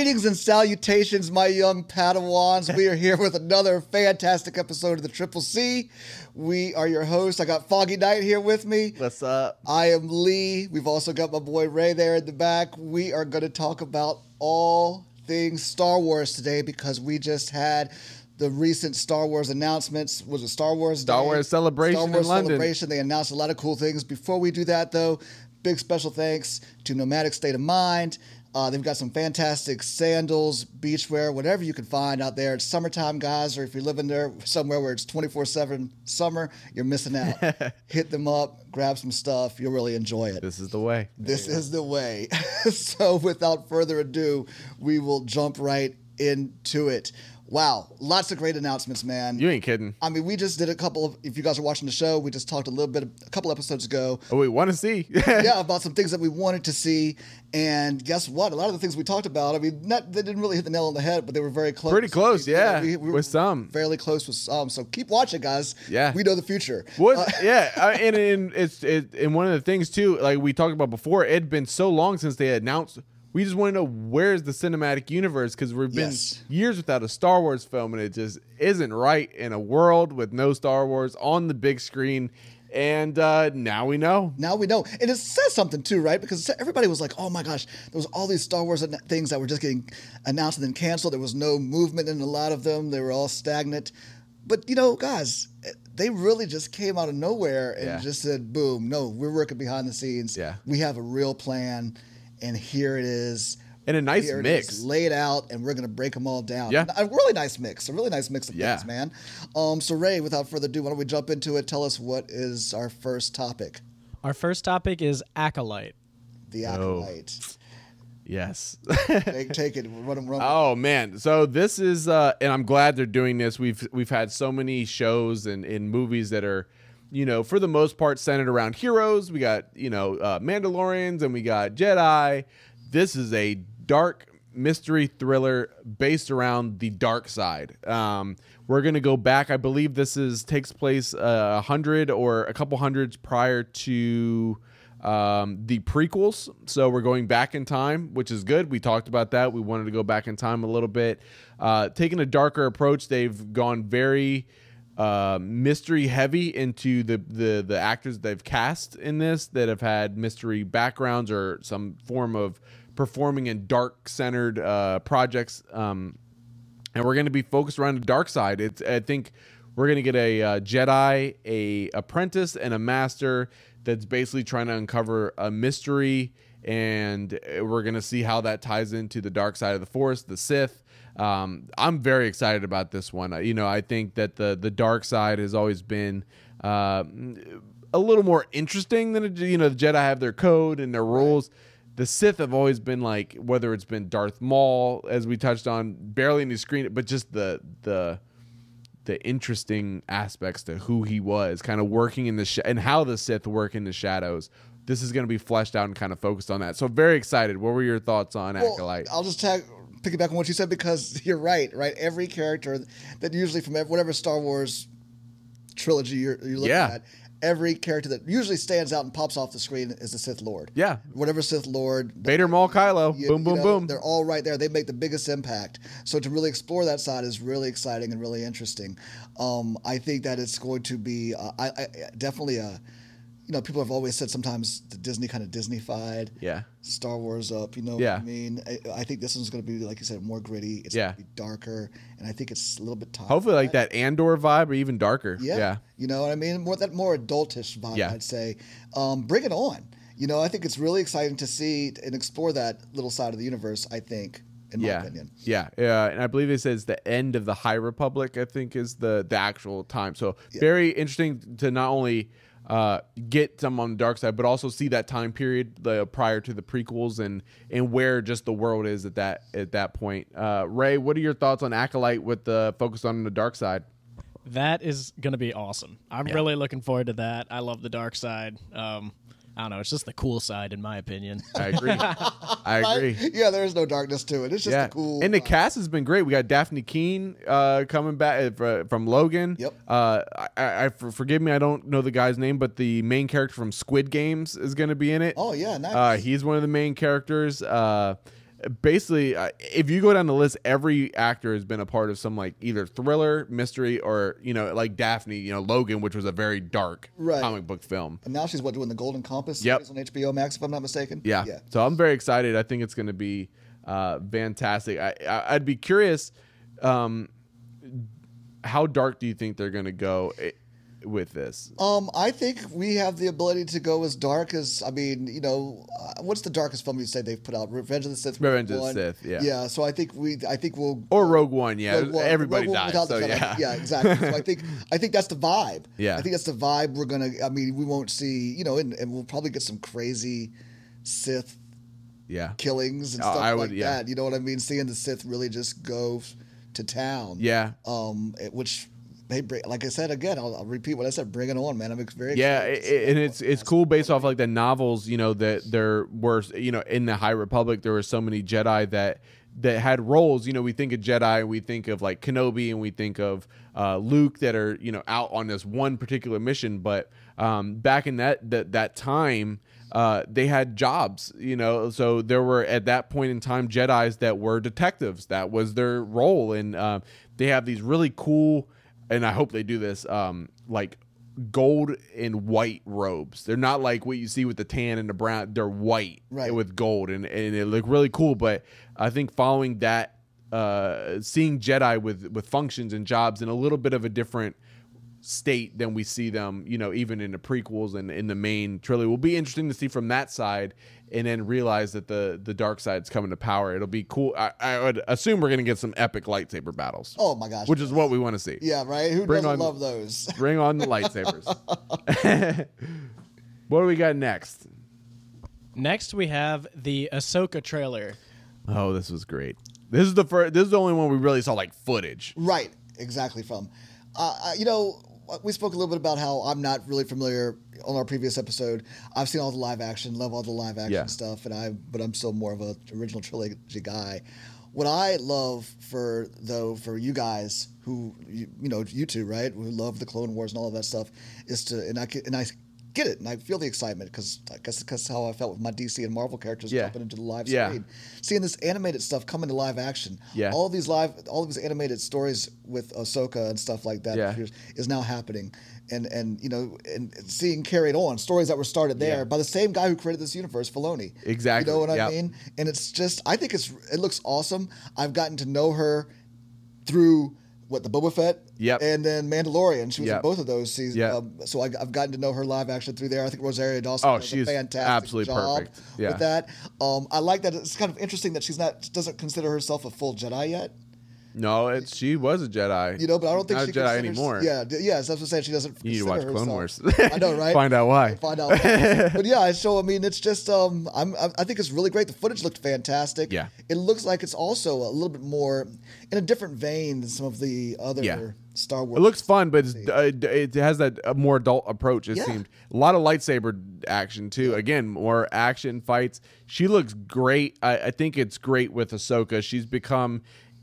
Greetings and salutations, my young Padawans. We are here with another fantastic episode of the Triple C. We are your hosts. I got Foggy Knight here with me. What's up? I am Lee. We've also got my boy Ray there in the back. We are going to talk about all things Star Wars today because we just had the recent Star Wars announcements. Was it Star Wars? Star Day? Wars Celebration Star in Wars London. Celebration. They announced a lot of cool things. Before we do that, though, big special thanks to Nomadic State of Mind. Uh, they've got some fantastic sandals, beachwear, whatever you can find out there. It's summertime, guys, or if you're living there somewhere where it's 24 7 summer, you're missing out. Hit them up, grab some stuff. You'll really enjoy it. This is the way. This is the way. so, without further ado, we will jump right into it. Wow, lots of great announcements, man. You ain't kidding. I mean, we just did a couple of. If you guys are watching the show, we just talked a little bit, a couple episodes ago, Oh, we want to see. yeah, about some things that we wanted to see. And guess what? A lot of the things we talked about, I mean, not they didn't really hit the nail on the head, but they were very close. Pretty close, know, yeah, we, we with some. fairly close with some. So keep watching, guys. Yeah. we know the future. What? Uh, yeah, uh, and, and it's it, and one of the things too, like we talked about before, it had been so long since they announced. We just want to know where's the cinematic universe because we've been Yes. years without a Star Wars film, and it just isn't right in a world with no Star Wars on the big screen. And uh, now we know. Now we know, and it says something too, right? Because everybody was like, "Oh my gosh, there was all these Star Wars things that were just getting announced and then canceled. There was no movement in a lot of them. They were all stagnant." But you know, guys, they really just came out of nowhere and Yeah. just said, "Boom! No, we're working behind the scenes. Yeah. we have a real plan, and here it is." And a nice Here mix. is, laid out, and we're gonna break them all down. Yeah. a really nice mix, a really nice mix of Yeah. things, man. Um, so Ray, without further ado, why don't we jump into it? Tell us what is our first topic, Our first topic is Acolyte. the Oh. acolyte. Yes. take, take it. Run, run. Oh man, so this is, uh, and I'm glad they're doing this. We've we've had so many shows and, and movies that are, you know, for the most part centered around heroes. We got you know uh, Mandalorians and we got Jedi. This is a dark mystery thriller based around the dark side. Um, we're gonna go back. I believe this is takes place uh, a hundred or a couple hundreds prior to um, the prequels. So we're going back in time, which is good. We talked about that. We wanted to go back in time a little bit. Uh, taking a darker approach, they've gone very uh, mystery heavy into the, the the actors they've cast in this that have had mystery backgrounds or some form of performing in dark centered uh, projects. Um, and we're going to be focused around the dark side. It's I think we're going to get a uh, Jedi, a apprentice, and a master that's basically trying to uncover a mystery, and uh, we're going to see how that ties into the dark side of the Force, the Sith. Um, I'm very excited about this one. You know, I think that the the dark side has always been. Uh, a little more interesting than you know the Jedi have their code and their rules. The Sith have always been like whether it's been Darth Maul as we touched on barely any screen but just the the the interesting aspects to who he was kind of working in the sh- and how the Sith work in the shadows. This is going to be fleshed out and kind of focused on that. So very excited. What were your thoughts on Well, Acolyte? I'll just tag piggyback on what you said because you're right. Right, every character that usually from whatever Star Wars trilogy you're, you're looking Yeah. at, every character that usually stands out and pops off the screen is the Sith Lord. yeah Whatever Sith Lord, Vader Maul Kylo you- boom you boom know, boom They're all right there. They make the biggest impact. So to really explore that side is really exciting and really interesting. Um, I think that it's going to be uh, I, I definitely a. You know, people have always said sometimes the Disney kind of Disneyfied yeah Star Wars up. You know Yeah. what I mean? I, I think this one's going to be, like you said, more gritty. It's Yeah. going to be darker, and I think it's a little bit time. hopefully like that Andor vibe or even darker Yeah. yeah You know what I mean? More that more adultish vibe, Yeah. I'd say. Um, bring it on. You know, I think it's really exciting to see and explore that little side of the universe. I think, in my yeah, opinion. Yeah, yeah, and I believe it says the end of the High Republic. I think is the the actual time. So very interesting to not only uh, get some on the dark side, but also see that time period the prior to the prequels and and where just the world is at that at that point. Uh, Ray, what are your thoughts on Acolyte with the focus on the dark side? That is going to be awesome. I'm really looking forward to that. I love the dark side. Um, I don't know. It's just the cool side, in my opinion. I agree. I agree. Yeah, there's no darkness to it. It's just yeah, a cool. and the vibe. cast has been great. We got Dafne Keen uh, coming back uh, from Logan. Yep. Uh, I, I, I- forgive me, I don't know the guy's name, but the main character from Squid Games is going to be in it. Oh yeah, nice. Uh, he's one of the main characters. Uh, basically, uh, if you go down the list, every actor has been a part of some like either thriller, mystery, or you know, like Dafne, you know, Logan, which was a very dark Right. comic book film. And now she's what doing the Golden Compass Yep. series on HBO Max, if I'm not mistaken. Yeah. Yeah. So I'm very excited. I think it's going to be uh, fantastic. I, I I'd be curious. Um, how dark do you think they're going to go eh, with this? Um, I think we have the ability to go as dark as I mean, you know, uh, what's the darkest film you say they've put out? Revenge of the Sith. Revenge of the? Sith, yeah. Yeah. So I think we, I think we'll. Or Rogue One? Yeah, Rogue One- everybody Rogue dies. the So yeah, yeah, exactly. So I think I think that's the vibe. Yeah. I think that's the vibe we're gonna. I mean, we won't see, you know, and, and we'll probably get some crazy Sith yeah, killings and Oh, stuff I would- like yeah. that. You know what I mean? Seeing the Sith really just go to town. yeah. Um, it- which. Hey, bring, like I said again, I'll, I'll repeat what I said. Bring it on, man! I'm very Yeah, excited to i- i- see and it's it's cool based off like the novels. You know that there were you know in the High Republic there were so many Jedi that that had roles. You know, we think of Jedi, and we think of like Kenobi, and we think of uh, Luke that are you know out on this one particular mission. But um, back in that that that time. Uh, they had jobs, you know, so there were at that point in time Jedi's that were detectives. That was their role, and uh, they have these really cool and I hope they do this, um, like gold and white robes. They're not like what you see with the tan and the brown. They're white Right. with gold, and and it look really cool. But I think following that, uh, seeing Jedi with with functions and jobs in a little bit of a different state than we see them, you know, even in the prequels and in the main trilogy. Will be interesting to see from that side, and then realize that the the dark side's coming to power. It'll be cool. I, I would assume we're gonna get some epic lightsaber battles, Oh my gosh! which is what we want to see. yeah, right. Who Bring doesn't on- love those? Bring on the lightsabers. what do we got next? Next, we have the Ahsoka trailer. Oh, this was great. This is the first. This is the only one we really saw like footage. Right, exactly. From, uh, uh, you know, we spoke a little bit about how I'm not really familiar on our previous episode. I've seen all the live action, love all the live action Yeah. stuff, and I, but I'm still more of a original trilogy guy. What I love for though for you guys who you, you know you two right who love the Clone Wars and all of that stuff is to and I and I get it and I feel the excitement because I guess that's how I felt with my DC and Marvel characters Yeah. jumping into the live Yeah. screen, seeing this animated stuff come into live action. Yeah. all these live all of these animated stories with Ahsoka and stuff like that Yeah. is now happening. And and you know and seeing carried on stories that were started there Yeah. by the same guy who created this universe, Filoni. Exactly, You know what yep. I mean? And it's just I think it's it looks awesome. I've gotten to know her through what the Boba Fett Yep. and then Mandalorian. She was Yep. in both of those seasons. Yep. Um, so I, I've gotten to know her live action through there. I think Rosario Dawson Oh, does she is a fantastic absolutely job perfect. Yeah. with that. Um, I like that. It's kind of interesting that she's not doesn't consider herself a full Jedi yet. No, it's she was a Jedi. You know, but I don't think not she a Jedi anymore. Yeah, d- yes, that's what I'm saying. She doesn't. You need to watch Clone Wars. I know, right? Find out why. Find out. why. but yeah, so I mean, it's just um, I'm I I think it's really great. The footage looked fantastic. Yeah. it looks like it's also a little bit more in a different vein than some of the other Yeah. Star Wars. It looks fun, but it's, uh, it has that uh, more adult approach. It Yeah. seemed a lot of lightsaber action too. Again, more action fights. She looks great. I, I think it's great with Ahsoka. She's become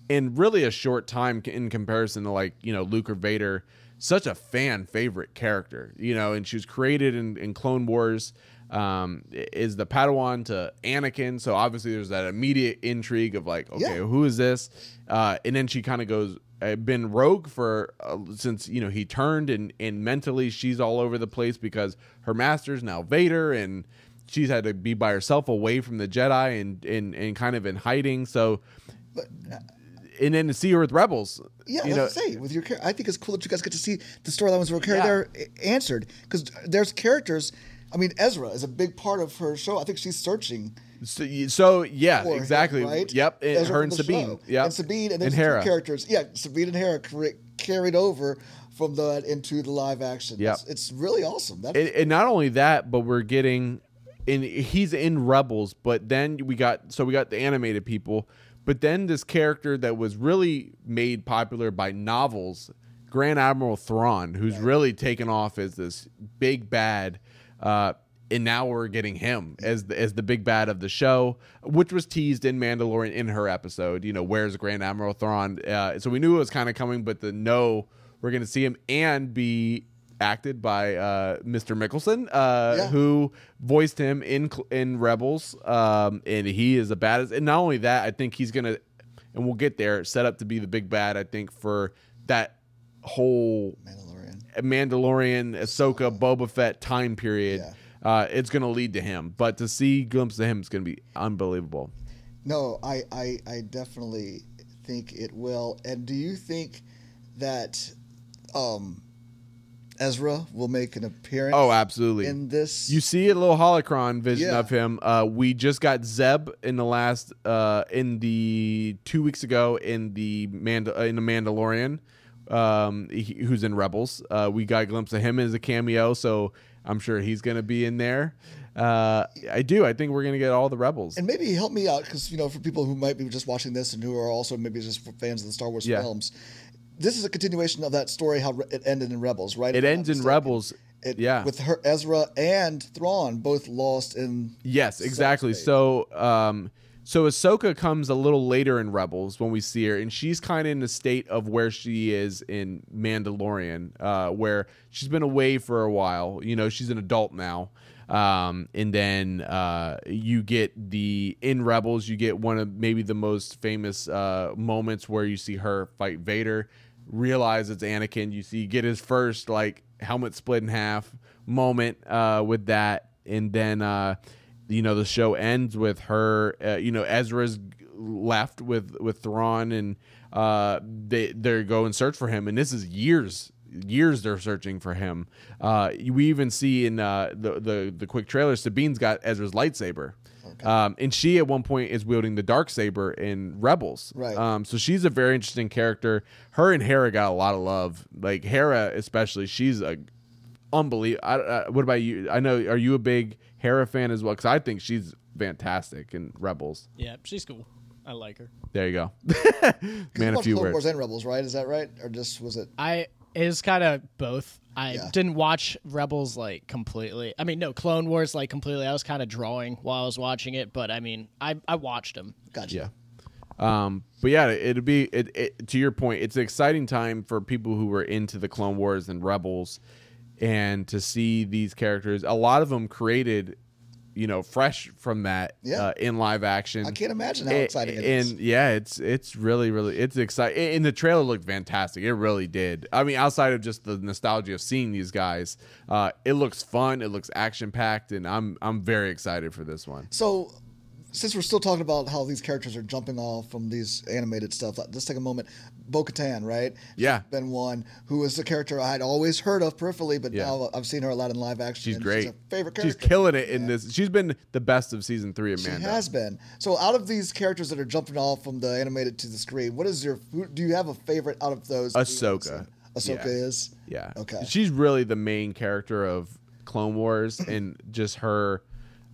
in really a short time in comparison to like you know Luke or Vader, such a fan favorite character. You know, and she was created in, in Clone Wars. Um, is the Padawan to Anakin, so obviously there's that immediate intrigue of like, okay, Yeah. who is this? Uh, and then she kind of goes uh, been rogue for uh, since you know he turned and and mentally she's all over the place because her master's now Vader and she's had to be by herself away from the Jedi and and and kind of in hiding. So. And then to see her with rebels, Yeah, you know, saying. With your, I think it's cool that you guys get to see the storylines carried Yeah. there a- answered because there's characters. I mean, Ezra is a big part of her show. I think she's searching So, so yeah, for him, exactly. right? Yep. And Ezra her and Sabine. Yep. and Sabine, and and Hera. characters. Yeah, Sabine and Hera carried over from that into the live action. Yep. It's, it's really awesome. That's, and, and not only that, but we're getting, and he's in Rebels. But then we got so we got the animated people, but then this character that was really made popular by novels, Grand Admiral Thrawn, who's really taken off as this big bad. Uh, and now we're getting him as the, as the big bad of the show, which was teased in Mandalorian in her episode. You know, where's Grand Admiral Thrawn? Uh, so we knew it was kind of coming, but the no, we're going to see him and be acted by uh, Mr. Mikkelsen, uh, Yeah. who voiced him in in Rebels, um, and he is a badass. And not only that, I think he's gonna, and we'll get there, set up to be the big bad. I think for that whole Mandalorian. Mandalorian, Ahsoka, Boba Fett time period. Yeah. Uh, it's going to lead to him, but to see glimpses of him is going to be unbelievable. No, I, I, I definitely think it will. And do you think that um, Ezra will make an appearance Oh, absolutely. in this? You see a little holocron vision Yeah. of him. Uh, we just got Zeb in the last uh, in the two weeks ago in the Mand- uh, in the Mandalorian, um, he- who's in Rebels. Uh, we got a glimpse of him as a cameo, so I'm sure he's going to be in there. Uh, I do. I think we're going to get all the Rebels. and maybe help me out because you know for people who might be just watching this and who are also maybe just fans of the Star Wars Yeah. films, this is a continuation of that story how it ended in Rebels, right? it ends in. Rebels. It, yeah. with her Ezra and Thrawn both lost in Yes, exactly. So, um, so Ahsoka comes a little later in Rebels when we see her, and she's kind of in the state of where she is in Mandalorian, uh, where she's been away for a while. You know, she's an adult now. Um, and then uh, you get the in Rebels, you get one of maybe the most famous uh, moments where you see her fight Vader, realize it's Anakin. You see, get his first like helmet split in half moment uh, with that, and then uh, you know the show ends with her. Uh, you know, Ezra's left with with Thrawn, and uh, they they go and search for him, and this is years years they're searching for him. Uh, we even see in uh, the, the the quick trailer, Sabine's got Ezra's lightsaber, um, and she at one point is wielding the dark saber in Rebels. Right. Um, so she's a very interesting character. Her and Hera got a lot of love. Like Hera, especially, she's a unbelievable. I, I, what about you? I know. Are you a big Hera fan as well? Because I think she's fantastic in Rebels. Yeah, she's cool. I like her. There you go. Man, a watched few Clone words. Wars and Rebels, right? Is that right, or just was it? I is kind of both. I Yeah. didn't watch Rebels like completely. I mean, no Clone Wars like completely. I was kind of drawing while I was watching it, but I mean, I I watched them. Gotcha. Yeah. Um, but yeah, it'd be it, it, to your point. It's an exciting time for people who were into the Clone Wars and Rebels, and to see these characters. A lot of them created, you know, fresh from that Yeah. uh, in live action. I can't imagine how A- exciting it and is. yeah, it's it's really really it's exciting. And the trailer looked fantastic. It really did. I mean, outside of just the nostalgia of seeing these guys, uh, it looks fun. It looks action packed, and I'm I'm very excited for this one. So, since we're still talking about how these characters are jumping off from these animated stuff, let's take a moment. Bo Katan, right? Yeah. She's been one who is a character I'd always heard of peripherally, but Yeah. now I've seen her a lot in live action. She's great. She's a favorite character. She's killing it in this. She's been the best of season three of She has been. So, out of these characters that are jumping off from the animated to the screen, what is your? Do you have a favorite out of those? Ahsoka. Ahsoka Yeah. is. Yeah. Okay. She's really the main character of Clone Wars, and just her,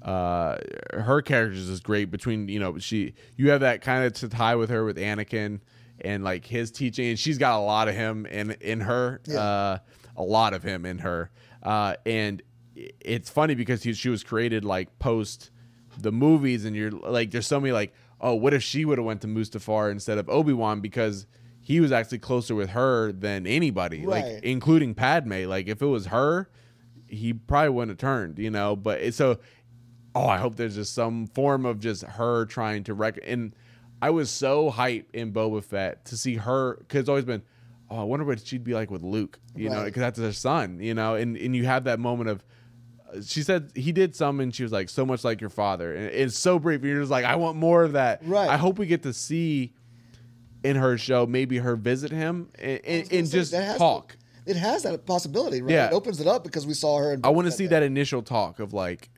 uh, her characters is great. Between you know, she you have that kind of to tie with her with Anakin and like his teaching, and she's got a lot of him in in her, Yeah. uh, a lot of him in her, uh, and it's funny because he, she was created like post the movies, and you're like, there's so many like, oh, what if she would have went to Mustafar instead of Obi Wan because he was actually closer with her than anybody, Right. like including Padme. Like if it was her, he probably wouldn't have turned, you know. But it's so, oh, I hope there's just some form of just her trying to rec. And I was so hyped in Boba Fett to see her because it's always been, oh, I wonder what she'd be like with Luke, you know, because that's her son, you know. And and you have that moment of. Uh, she said he did some, and she was like, "So much like your father," and it's so brief. And you're just like, "I want more of that." Right. I hope we get to see in her show maybe her visit him and, and, and just talk. to- it has that possibility, right? Yeah. It opens it up because we saw her. I want to see Fett. that initial talk of like,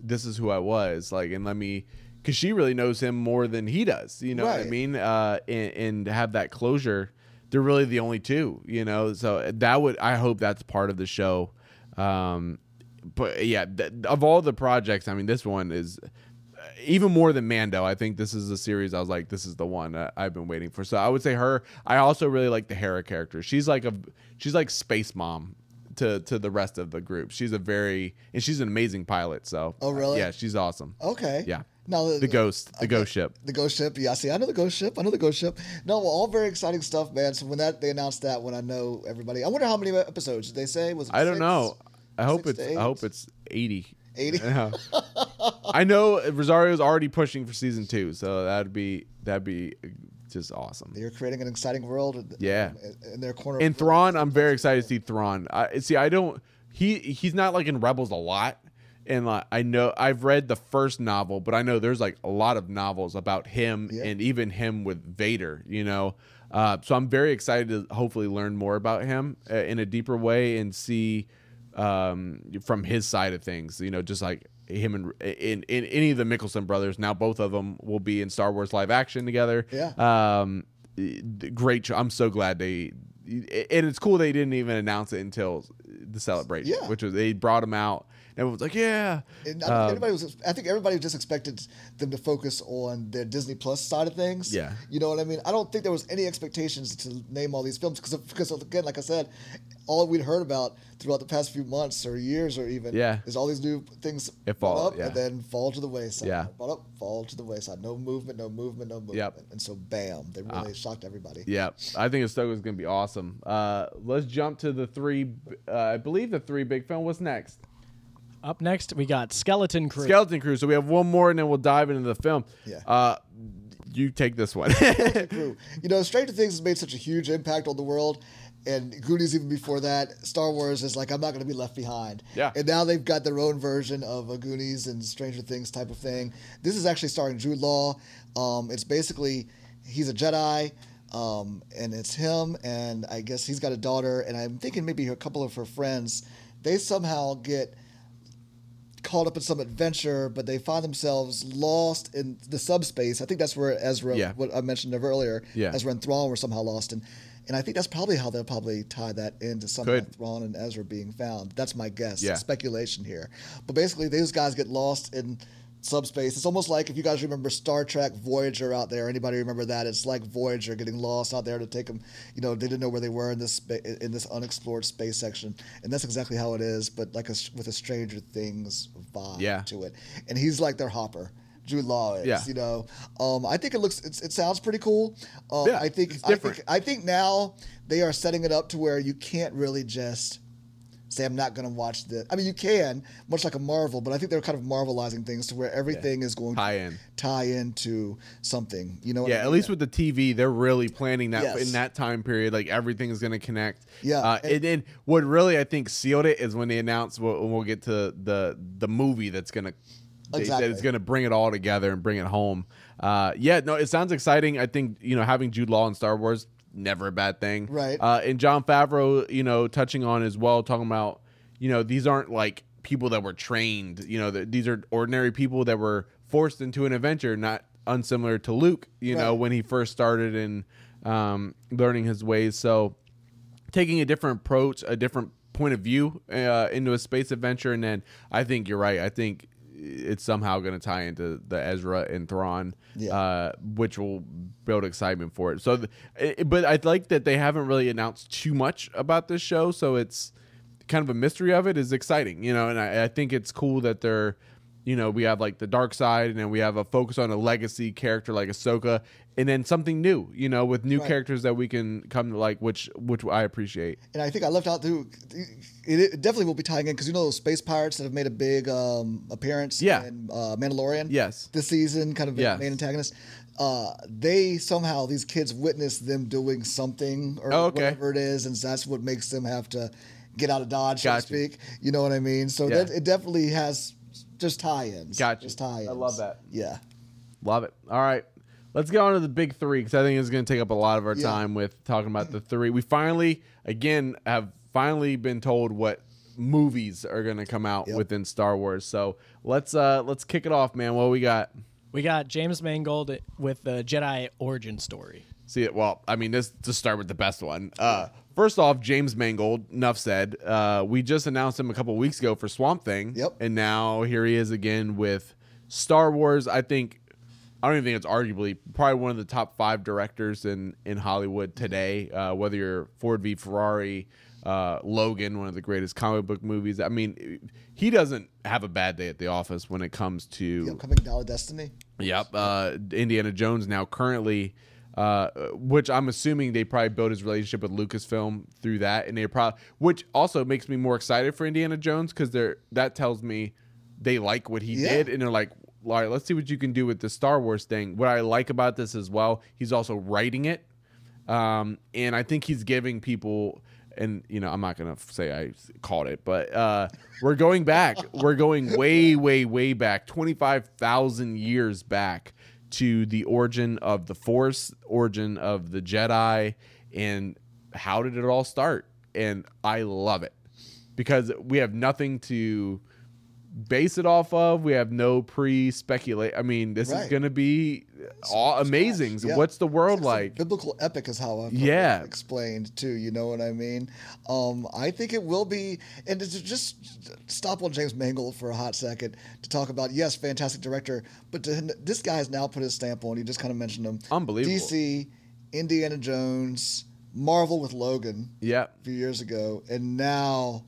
this is who I was, like, and let me, because she really knows him more than he does. You know what I mean? Uh, and, and have that closure. They're really the only two, you know. So that would I hope that's part of the show. Um, but yeah, th- of all the projects, I mean, this one is even more than Mando. I think this is a series. I was like, this is the one uh, I've been waiting for. So I would say her. I also really like the Hera character. She's like a she's like space mom to to the rest of the group. She's a very and she's an amazing pilot. So Oh, really? Yeah, she's awesome. Okay. Yeah. No, the uh, ghost, the ghost ship. The ghost ship. Yeah, see, I know the ghost ship. I know the ghost ship. No, well, all very exciting stuff, man. So when that they announced that, when I know everybody, I wonder how many episodes did they say was. It I don't six? know. I hope it's I hope it's eighty. 80? Yeah. I know Rosario's already pushing for season two, so that'd be that'd be just awesome. They're creating an exciting world. Yeah. in, in their corner. And Thrawn, I'm very excited to see Thrawn. I see. I don't. He he's not like in Rebels a lot, and like, I know I've read the first novel, but I know there's like a lot of novels about him Yeah. and even him with Vader. You know, uh, so I'm very excited to hopefully learn more about him uh, in a deeper way and see um, from his side of things. You know, just like him and in, in any of the Mikkelsen brothers. Now both of them will be in Star Wars live action together. Yeah. Um, great. cho- I'm so glad they. And it's cool they didn't even announce it until the celebration, Yeah. which was they brought him out. And everyone's like, "Yeah, And I, think Um, everybody was, I think everybody just expected them to focus on their Disney Plus side of things. Yeah. You know what I mean? I don't think there was any expectations to name all these films because, because again, like I said, all we'd heard about throughout the past few months or years or even Yeah. is all these new things It fall- up yeah. and then fall to the wayside. Yeah. Brought up, fall to the wayside. No movement, no movement, no movement. Yep. And so, bam, they Ah. really shocked everybody. yeah." I think Ahsoka is going to be awesome. Uh, let's jump to the three. Uh, I believe the three big film. What's next? Up next, we got Skeleton Crew. Skeleton Crew. So we have one more, and then we'll dive into the film. Yeah. Uh, you take this one. You know, Stranger Things has made such a huge impact on the world. And Goonies, even before that, Star Wars is like, I'm not going to be left behind. Yeah. And now they've got their own version of a Goonies and Stranger Things type of thing. This is actually starring Jude Law. Um, it's basically, he's a Jedi, um, and it's him, and I guess he's got a daughter, and I'm thinking maybe a couple of her friends. They somehow get caught up in some adventure, but they find themselves lost in the subspace. I think that's where Ezra, Yeah. what I mentioned of earlier, Yeah. Ezra and Thrawn were somehow lost. And, and I think that's probably how they'll probably tie that into somehow Could. Thrawn and Ezra being found. That's my guess. Yeah. Speculation here. But basically, these guys get lost in subspace. It's almost like if you guys remember Star Trek Voyager out there. Anybody remember that? It's like Voyager getting lost out there to take them. You know, they didn't know where they were in this in this unexplored space section, and that's exactly how it is. But like a, with a Stranger Things vibe Yeah. to it, and he's like their Hopper. Jude Law is, Yeah. you know. Um, I think it looks, it's, it sounds pretty cool. Um, Yeah, I think, I think, I think now they are setting it up to where you can't really just say I'm not going to watch this. I mean, you can, much like a Marvel, but I think they're kind of marvelizing things to where everything is going Tie to in. tie into something. You know? what I Yeah, at mean? least with the TV, they're really planning that Yes. in that time period. Like everything is going to connect. Yeah, uh, and- and then what really I think sealed it is when they announced. We'll, we'll get to the the movie that's going to. They said it's going to bring it all together and bring it home. Uh, yeah, no, it sounds exciting. I think you know having Jude Law in Star Wars never a bad thing. Right. Uh, and Jon Favreau, you know, touching on as well, talking about you know these aren't like people that were trained. You know, that these are ordinary people that were forced into an adventure, not unsimilar to Luke. You know, when he first started and um, learning his ways. So taking a different approach, a different point of view uh, into a space adventure, and then I think you're right. I think it's somehow going to tie into the Ezra and Thrawn, Yeah. uh, which will build excitement for it. So, th- it, but I like that they haven't really announced too much about this show, so it's kind of a mystery of it is exciting, you know. And I, I think it's cool that they're, you know, we have like the dark side, and then we have a focus on a legacy character like Ahsoka, and then something new, you know, with new Right. characters that we can come to like, which which I appreciate. And I think I left out too. It, it definitely will be tying in because you know those space pirates that have made a big um, appearance Yeah. in uh, Mandalorian. Yes. this season, kind of Yes. main antagonist. Uh, they somehow these kids witness them doing something or Oh, okay. whatever it is, and that's what makes them have to get out of dodge, so to speak. You know what I mean? So Yeah. that it definitely has just tie-ins. Gotcha. Just tie-ins. I love that. Yeah. Love it. All right. Let's get on to the big three because I think it's going to take up a lot of our Yeah. time with talking about the three. We finally, again, have finally been told what movies are going to come out Yep. within Star Wars. So let's uh let's kick it off, man. What we got? We got James Mangold with the Jedi origin story. See it. Well, I mean, this to start with the best one. Uh, first off, James Mangold. Enough said. Uh, we just announced him a couple weeks ago for Swamp Thing. Yep. And now here he is again with Star Wars. I think I don't even think it's arguably probably one of the top five directors in in Hollywood today. Uh, whether you're Ford v Ferrari, uh, Logan, one of the greatest comic book movies. I mean, he doesn't have a bad day at the office when it comes to The upcoming of Destiny. Yep. Uh, Indiana Jones now currently, uh, which I'm assuming they probably built his relationship with Lucasfilm through that, and they probably, which also makes me more excited for Indiana Jones because they're that tells me they like what he Yeah. did, and they're like, all right, let's see what you can do with the Star Wars thing. What I like about this as well, he's also writing it, um, and I think he's giving people. And you know, I'm not gonna say I called it, but uh, we're going back. we're going way, way, way back, twenty five thousand years back to the origin of the Force, origin of the Jedi, and how did it all start? And I love it because we have nothing to base it off of. We have no pre speculate. I mean, this is going to be all amazing. Yeah. What's the world It's like? biblical epic is how I've Yeah. explained too. You know what I mean? Um, I think it will be, and to just stop on James Mangold for a hot second to talk about yes, fantastic director, but to, this guy has now put his stamp on. You just kind of mentioned him. Unbelievable. DC, Indiana Jones, Marvel with Logan Yeah. a few years ago, and now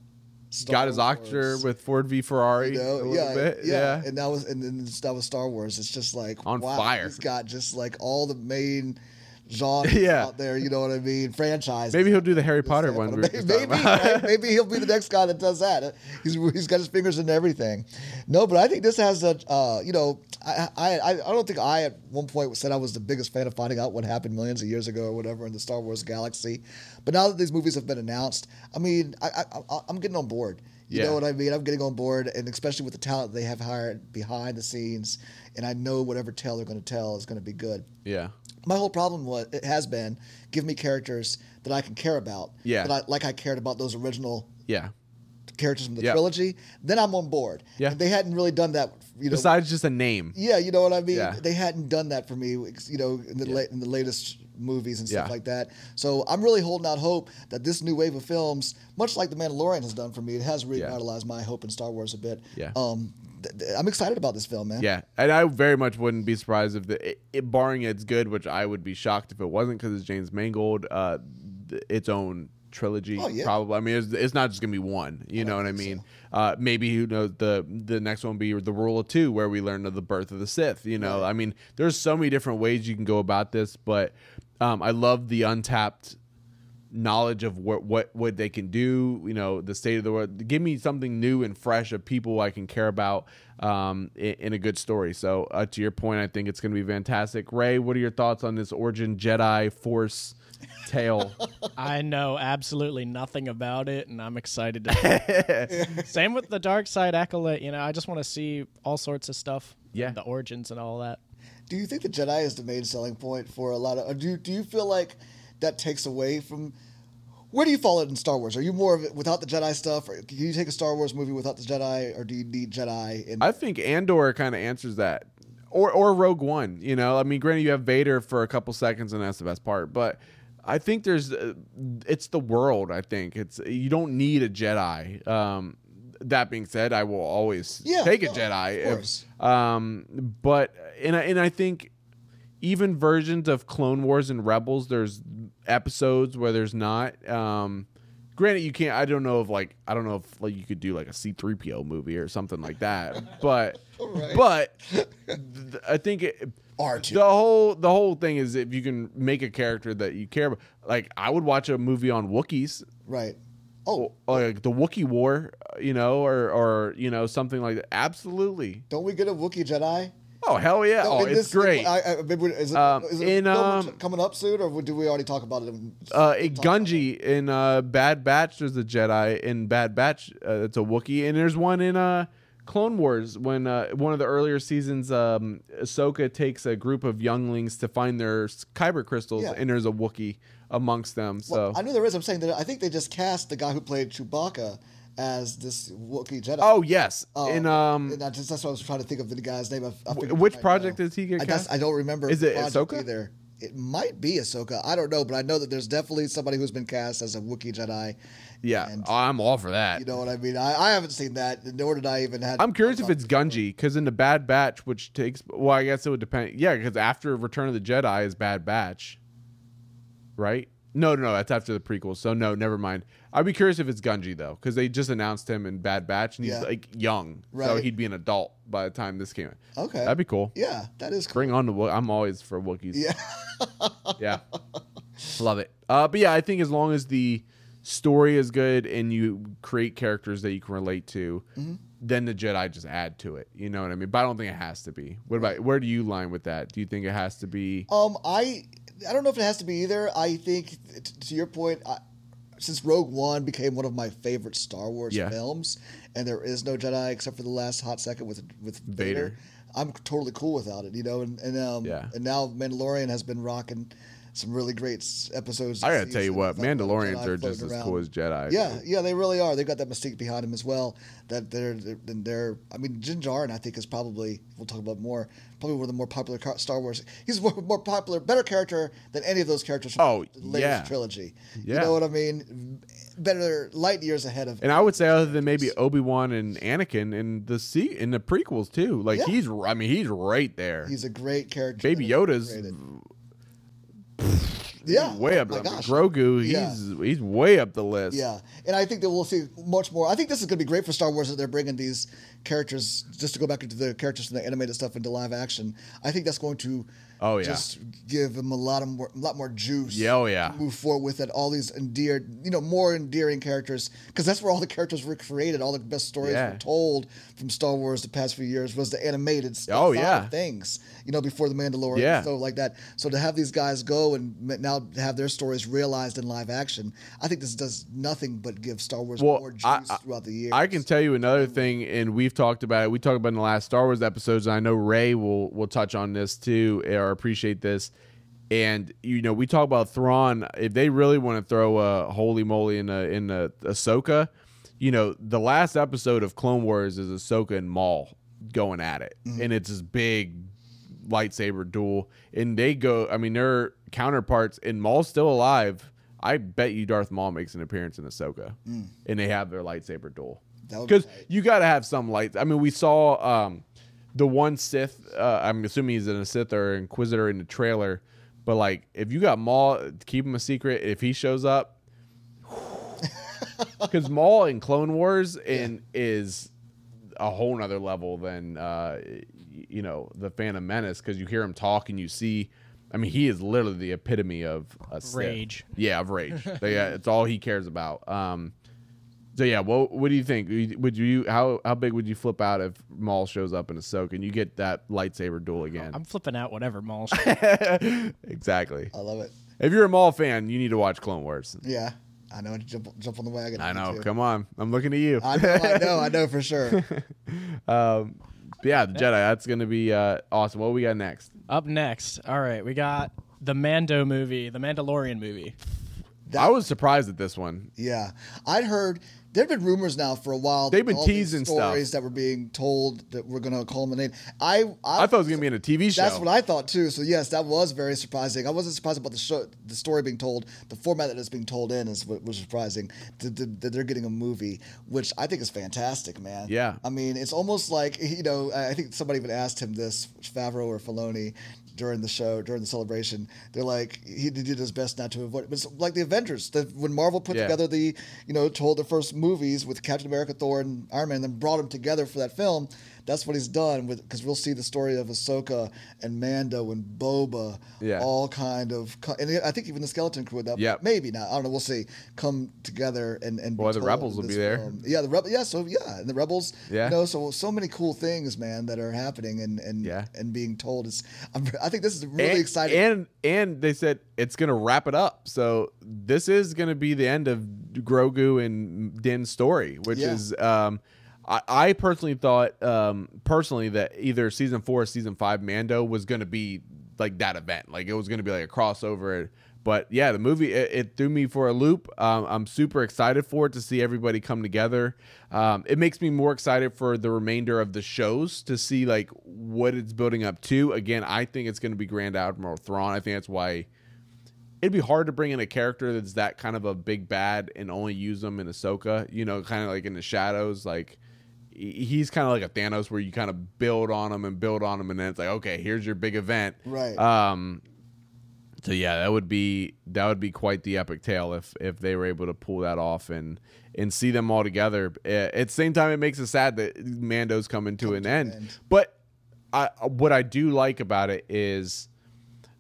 Star Got his. Oscar with Ford v Ferrari You know, a little yeah, bit. yeah, Yeah. and that was and then that was Star Wars. It's just like On wow, fire. He's got just like all the main genres Yeah. out there. You know what I mean? Franchise. Maybe he'll do the Harry Potter one. Maybe, maybe, right? maybe he'll be the next guy that does that. He's, he's got his fingers in everything. No, but I think this has a, uh, you know, I, I I don't think I at one point said I was the biggest fan of finding out what happened millions of years ago or whatever in the Star Wars galaxy. But now that these movies have been announced, I mean, I, I, I I'm getting on board. You Yeah. know what I mean? I'm getting on board, and especially with the talent they have hired behind the scenes, and I know whatever tale they're going to tell is going to be good yeah. My whole problem was it has been give me characters that I can care about. Yeah. That I, like I cared about those original Yeah. characters from the Yeah. trilogy. Then I'm on board. Yeah. And they hadn't really done that. You know. Besides just a name. yeah, you know what I mean. Yeah. They hadn't done that for me. You know, in the Yeah. late in the latest movies and stuff Yeah. like that. So I'm really holding out hope that this new wave of films, much like The Mandalorian has done for me, it has revitalized my hope in Star Wars a bit. Yeah. Um, I'm excited about this film, man. Yeah, and I very much wouldn't be surprised if the it, it, barring it's good, which I would be shocked if it wasn't because it's James Mangold, uh, th- its own trilogy. Oh, yeah. Probably. I mean, it's, it's not just gonna be one. You know what I mean? Uh, maybe who knows the the next one will be the Rule of Two, where we learn of the birth of the Sith. You know, I mean, there's so many different ways you can go about this, but um, I love the untapped knowledge of what what what they can do you know the state of the world give me something new and fresh of people i can care about um in, in a good story so uh, to your point i think it's going to be fantastic ray what are your thoughts on this origin jedi force tale I know absolutely nothing about it, and I'm excited to. Same with the Dark Side Acolyte. You know, I just want to see all sorts of stuff. Yeah. the origins and all that. Do you think the Jedi is the main selling point for a lot of? Do you, do you feel like that takes away from? Where do you fall in Star Wars? Are you more of it without the Jedi stuff, or can you take a Star Wars movie without the Jedi, or do you need Jedi? In, i think andor kind of answers that or or rogue one you know i mean granted you have vader for a couple seconds and that's the best part but I think there's, uh, it's the world. I think it's you don't need a Jedi. Um, that being said, I will always Yeah, take a no, Jedi. of if- um, but and I, and I think even versions of Clone Wars and Rebels, there's episodes where there's not. Um, granted, you can't. I don't know if like I don't know if like you could do like a C three PO movie or something like that. But Right. but th- I think it, R2. the whole the whole thing is if you can make a character that you care about. Like I would watch a movie on Wookiees right. Oh, like the Wookiee War, uh, you know, or or you know something like that. Absolutely. don't we get a Wookiee Jedi? Oh hell yeah! No, Oh, it's this- great. I, I, is it, Um, is it in, um, coming up soon, or do we already talk about it? In, uh, about Gungi in uh, Bad Batch, there's a Jedi in Bad Batch. Uh, it's a Wookiee, and there's one in uh, Clone Wars when uh, one of the earlier seasons, um, Ahsoka takes a group of younglings to find their kyber crystals, Yeah. and there's a Wookiee amongst them. So Well, I know there is. I'm saying that I think they just cast the guy who played Chewbacca as this Wookiee Jedi. oh yes, Um, in um, and just, that's what I was trying to think of the guy's name. I, I which project does he get I, guess, cast? I don't remember. Is it Ahsoka? either? it might be Ahsoka. I don't know, but I know that there's definitely somebody who's been cast as a Wookiee Jedi. Yeah, And- I'm all for that. You know what I mean? I, I haven't seen that, nor did I even have. I'm curious if it's Gungi because in the Bad Batch, which takes well, I guess it would depend. Yeah, because after Return of the Jedi is Bad Batch, right? No, no, no, that's after the prequels. So no, never mind. I'd be curious if it's Gungi though, because they just announced him in Bad Batch and he's Yeah. like young, so he'd be an adult by the time this came out. Okay. That'd be cool. Yeah, that is cool. Bring on the. Wo- I'm always for Wookiees. Yeah. yeah love it uh but yeah i think as long as the story is good and you create characters that you can relate to Mm-hmm. then the jedi just add to it you know what i mean but i don't think it has to be what about where do you line with that do you think it has to be Um, I I don't know if it has to be either. I think t- to your point, I, since Rogue One became one of my favorite Star Wars Yeah. films, and there is no Jedi except for the last hot second with with Vader, Vader. I'm totally cool without it. You know, and and um, Yeah. and now Mandalorian has been rocking some really great episodes. i gotta tell you what mandalorians are just floating as cool as jedi Yeah, yeah, they really are. They've got that mystique behind them as well. That they're they're, they're I mean, Din Djarin, I think is probably we'll talk about more. Probably one of the more popular car- Star Wars. He's more, more popular, better character than any of those characters from Oh, the latest yeah. trilogy. You know what I mean? Better light years ahead of. and I would say other than maybe Obi Wan and Anakin in the se- in the prequels too, like Yeah. he's I mean he's right there. He's a great character. Baby Yoda's created. Yeah, way up. There. gosh. Grogu, he's Yeah. he's way up the list. Yeah, and I think that we'll see much more. I think this is going to be great for Star Wars that they're bringing these characters just to go back into the characters from the animated stuff into live action. I think that's going to Oh, yeah. just give them a lot of more, a lot more juice. Yeah, oh, yeah. move forward with it. All these endeared, you know, more endearing characters because that's where all the characters were created. All the best stories Yeah. were told from Star Wars the past few years was the animated stuff. Oh, yeah. things. You know, before the Mandalorian, Yeah. and stuff like that. So to have these guys go and now have their stories realized in live action, I think this does nothing but give Star Wars Well, more juice I- throughout the year. I can tell you another thing, and we've talked about it. We talked about it in the last Star Wars episodes. And I know Ray will will touch on this too, or appreciate this. And you know, we talk about Thrawn. If they really want to throw a holy moly in a in a Ahsoka, you know, the last episode of Clone Wars is Ahsoka and Maul going at it, and it's this big lightsaber duel. And they go. I mean, their counterparts, and Maul's still alive. I bet you Darth Maul makes an appearance in Ahsoka, and they have their lightsaber duel. Would be Because you got to have some lights. I mean, we saw um, the one Sith. Uh, I'm assuming he's in a Sith or Inquisitor in the trailer. But like, if you got Maul, keep him a secret. If he shows up, because Maul in Clone Wars and is a whole nother level than uh, you know the Phantom Menace. Because you hear him talk and you see. I mean, he is literally the epitome of a Sith. Rage. Yeah, of rage. So, yeah, it's all he cares about. Um, so yeah, what what do you think? Would you how how big would you flip out if Maul shows up in Ahsoka and you get that lightsaber duel again? I'm flipping out whatever Maul. Shows. Exactly. I love it. If you're a Maul fan, you need to watch Clone Wars. Yeah, I know. Jump, jump on the wagon. I know. too. Come on, I'm looking at you. I know. I know. I know for sure. Um, yeah, the Jedi. That's gonna be uh, awesome. What we got next? Up next, all right, we got the Mando movie, the Mandalorian movie. I was surprised at this one. Yeah, I'd heard there've been rumors now for a while. They've been teasing stuff. stories that were being told that were going to culminate. I I, I thought it was gonna be in a TV show. That's what I thought too. So yes, that was very surprising. I wasn't surprised about the show, the story being told. The format that it's being told in is what was surprising. That, they're getting a movie, which I think is fantastic, man. Yeah. I mean, it's almost like you know. I I think somebody even asked him this, Favreau or Filoni, during the show during the celebration. They're like he did his best not to avoid. It was like the Avengers. The, when Marvel put Yeah. together the you know told the first movies with Captain America, Thor, and Iron Man, and then brought them together for that film. That's what he's done with because we'll see the story of Ahsoka and Mando and Boba, Yeah. all kind of, and I think even the Skeleton Crew. That yeah maybe not. I don't know. We'll see. Come together and and Well, the Rebels will be there. film. Yeah, the rebel. Yeah, so yeah, and the rebels. Yeah. You know, so so many cool things, man, that are happening and and Yeah. and being told. Is I'm, I think this is really and, exciting. And and they said it's gonna wrap it up. So this is gonna be the end of Grogu and Din's story, which Yeah. is um I, I personally thought um personally that either season four or season five Mando was gonna be like that event. Like it was gonna be like a crossover. but yeah, the movie it, it threw me for a loop. Um, I'm super excited for it to see everybody come together. Um, it makes me more excited for the remainder of the shows to see like what it's building up to. Again, I think it's going to be Grand Admiral Thrawn. I think that's why it'd be hard to bring in a character that's that kind of a big bad and only use them in Ahsoka. You know, kind of like in the shadows, like he's kind of like a Thanos, where you kind of build on him and build on him, and then it's like, okay, here's your big event. Right. Um. So yeah, that would be that would be quite the epic tale if if they were able to pull that off and and see them all together. At the same time, it makes us sad that Mando's coming to an to end. end. But I what I do like about it is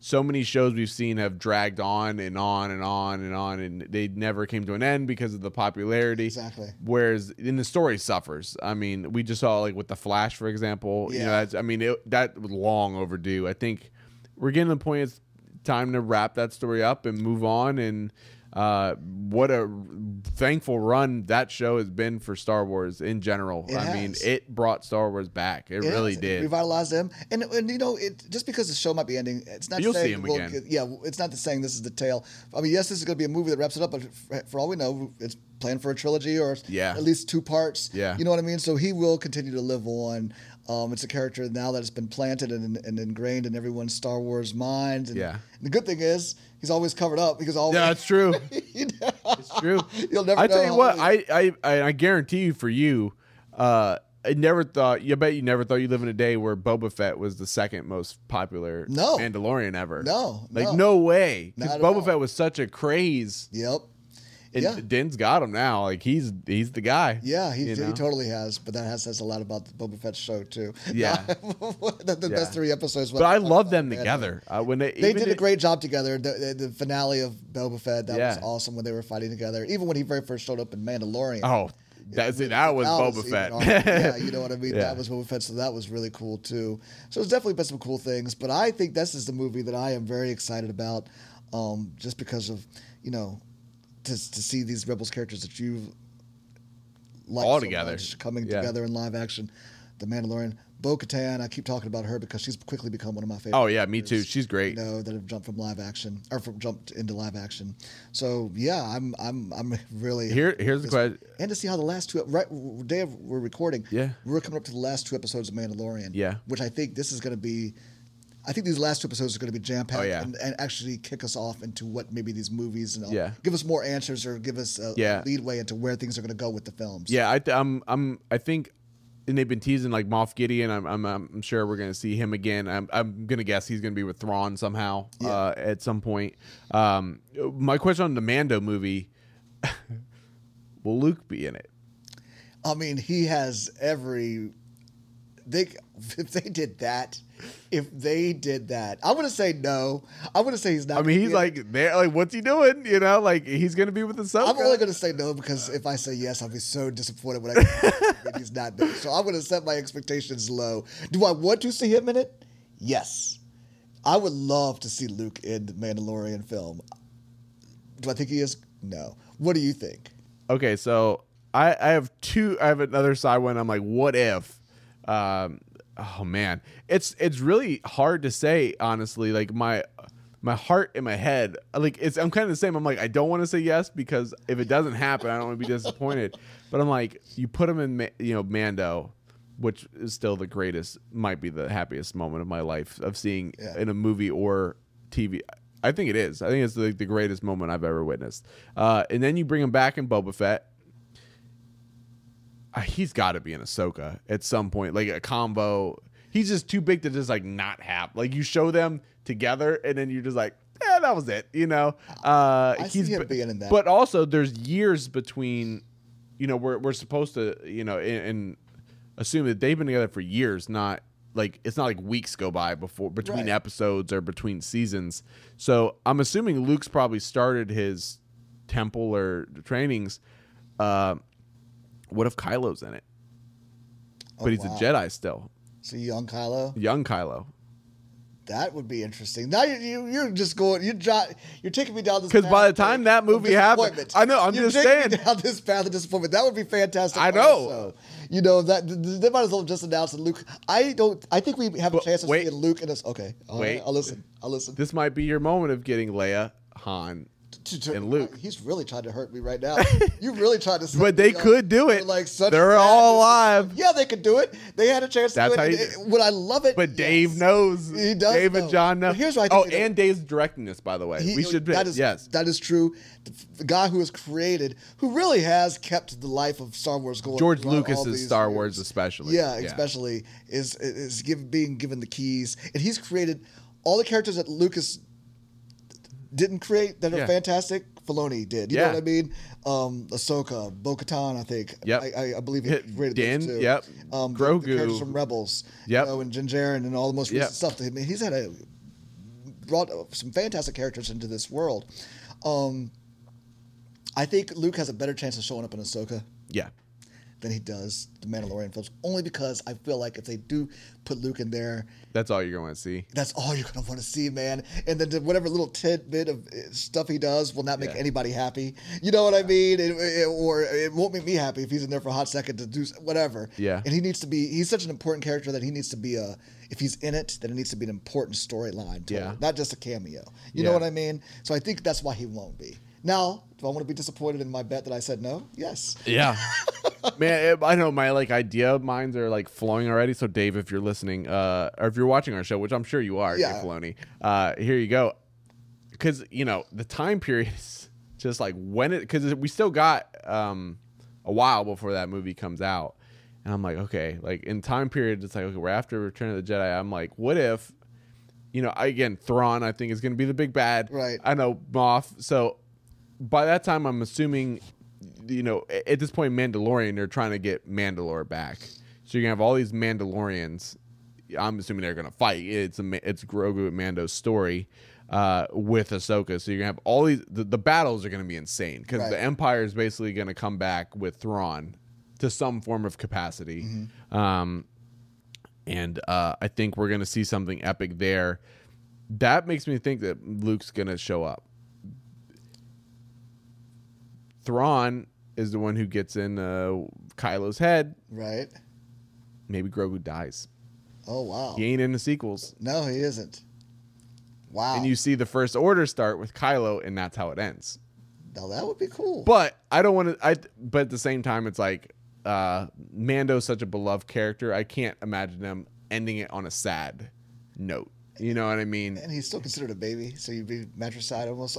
so many shows we've seen have dragged on and on and on and on and they never came to an end because of the popularity Exactly. whereas in the story suffers i mean we just saw like with the flash for example you know Yeah. that's i mean it, that was long overdue i think we're getting to the point it's time to wrap that story up and move on and uh, what a thankful run that show has been for Star Wars in general. It I mean, it brought Star Wars back. It Yeah, really it's- did. Revitalized them, and and you know, it just because the show might be ending, it's not You'll saying see we'll again. yeah, it's not the saying this is the tale. I mean, yes, this is going to be a movie that wraps it up, but for, for all we know, it's planned for a trilogy or Yeah. at least two parts. Yeah. you know what I mean. So he will continue to live on. Um, it's a character now that has been planted and, and ingrained in everyone's Star Wars mind. And Yeah. the good thing is he's always covered up because always yeah, that's true. It's true. You'll never I know tell you what, I, I I guarantee you for you, uh, I never thought. You bet you never thought you live in a day where Boba Fett was the second most popular No. Mandalorian ever. No, like no. no, way. Because Boba all. Fett was such a craze. Yep. And Yeah. Din's got him now. Like he's he's the guy. Yeah, he, he totally has, but that has says a lot about the Boba Fett show too. Yeah. the, the Yeah. best three episodes. But I love them together. Uh, when they They did a great job together. The, the, the finale of Boba Fett that was awesome when they were fighting together. Even when he very first showed up in Mandalorian. Oh, that's it. That was Boba even Fett. yeah, you know what I mean. Yeah. That was Boba Fett, so that was really cool too. So it's definitely been some cool things. But I think this is the movie that I am very excited about, um, just because of you know, to to see these Rebels characters that you've liked All so together. much coming Yeah. together in live action. The Mandalorian, Bo Katan. I keep talking about her because she's quickly become one of my favorite. oh yeah, me too. She's great. You know that have jumped from live action or from jumped into live action. So yeah, I'm I'm I'm really Here here's the question. and to see how the last two right day of, we're recording. Yeah. we're coming up to the last two episodes of Mandalorian. Yeah. which I think this is going to be. I think these last two episodes are going to be jam packed Oh, yeah. and, and actually kick us off into what maybe these movies and Yeah. give us more answers or give us a, Yeah. leadway into where things are going to go with the films. Yeah, I th- I'm I'm I think and they've been teasing like Moff Gideon. I'm I'm, I'm sure we're gonna see him again. I'm I'm gonna guess he's gonna be with Thrawn somehow uh, at some point. Um, my question on the Mando movie: Will Luke be in it? I mean he has every. They if they did that, if they did that, I'm to say no. I'm to say he's not. I mean, he's like there. Like, what's he doing? You know, like he's gonna be with the Ahsoka. I'm only to say no because if I say yes, I'll be so disappointed when I he's not there. So I'm going to set my expectations low. Do I want to see him in it? Yes. I would love to see Luke in the Mandalorian film. Do I think he is? No. What do you think? Okay, so I, I have two. I have another side one. I'm like, what if? Um, oh man, it's it's really hard to say honestly. Like my my heart and my head, like it's I'm kind of the same. I'm like, I don't want to say yes because if it doesn't happen, I don't want to be disappointed. But I'm like, you put him in, you know, Mando. Which is still the greatest, might be the happiest moment of my life of seeing Yeah. in a movie or TV. I think it is. I think it's the, the greatest moment I've ever witnessed. Uh, and then you bring him back in Boba Fett. He's got to be in Ahsoka at some point, like a combo. He's just too big to just like not have. Like you show them together, and then you're just like, yeah, that was it. You know, uh, I see he's him b- being in that. But also, there's years between. You know, we're we're supposed to, you know, and, and assume that they've been together for years, not like it's not like weeks go by before between Right. episodes or between seasons. So I'm assuming Luke's probably started his temple or trainings. Uh, what if Kylo's in it? Oh, but he's wow. a Jedi still, So young Kylo? young Kylo. That would be interesting. Now you, you you're just going you're you're taking me down this path. Because by the time that movie happened- disappointment. I know, I'm You're just saying. down this path of disappointment. That would be fantastic. I know. also. You know that th- th- they might as well just announce that Luke. I don't. I think we have a But chance of wait. seeing Luke in us. Okay, right, Wait. I'll listen. I'll listen. This might be your moment of getting Leia, Han. To- to- And Luke. He's really trying to hurt me right now. you really tried to. But they could do it. Like such They're all alive. Yeah, they could do it. They had a chance to That's do how it. you do it- Would I love it? But Dave knows. He does Dave know. and Jon know. But here's what I oh, think they and Dave's directing this, by the way. He- we should. That is yes. That is true. The, guy who has created, who really has kept the life of Star Wars going. George Lucas's Star years. Wars, especially. Yeah, especially is is give, being given the keys, and he's created all the characters that Lucas didn't create that are Yeah. fantastic. Filoni did. You Yeah. know what I mean? Um, Ahsoka, Bo-Katan, I think. Yep. I, I, believe he created Din, those too. yep. Um, the- Grogu. the characters from Rebels. Yep. You know, and Din Djarin and all the most recent Yep. stuff. I mean, he's had a brought some fantastic characters into this world. Um, I think Luke has a better chance of showing up in Ahsoka Yeah. Than he does the Mandalorian films, only because I feel like if they do put Luke in there, That's all you're going to see. that's all you're gonna want to see, man. And then the- whatever little tidbit of uh, stuff he does will not make Yeah. anybody happy. You know what I mean? It, it- or it won't make me happy if he's in there for a hot second to do whatever. Yeah. And he needs to be. He's such an important character that he needs to be a. If he's in it, then it needs to be an important storyline. Yeah. Not just a cameo. You know what I mean? So I think that's why he won't be. Now, do I want to be disappointed in my bet that I said no? Yes. Yeah. Man, it- I know my like idea minds are like flowing already. So Dave, if you're listening, uh, or if you're watching our show, which I'm sure you are, Yeah. Dave uh, here you go. Because you know the time period is just like when it because we still got um a while before that movie comes out, and I'm like, okay, like in time period, it's like okay, we're after Return of the Jedi. I'm like, what if, you know, again, Thrawn, I think is going to be the big bad. Right. I know Moff. So by that time, I'm assuming, you know, at this point, Mandalorian, they're trying to get Mandalore back. So you're gonna have all these Mandalorians. I'm assuming they're gonna fight. It's a it's Grogu and Mando's story uh, with Ahsoka. So you're gonna have all these. The, the battles are gonna be insane because Right. the Empire is basically gonna come back with Thrawn to some form of capacity. Mm-hmm. Um, and uh, I think we're gonna see something epic there. That makes me think that Luke's gonna show up. Thrawn is the one who gets in uh, Kylo's head. Right. Maybe Grogu dies. Oh wow. He ain't in the sequels. No, he isn't. Wow. And you see the first order start with Kylo, and that's how it ends. now that would be cool. But I don't want to. I but at the same time, it's like uh, Mando's such a beloved character. I can't imagine them ending it on a sad note. You know what I mean? and he's still considered a baby, so you'd be matricide almost.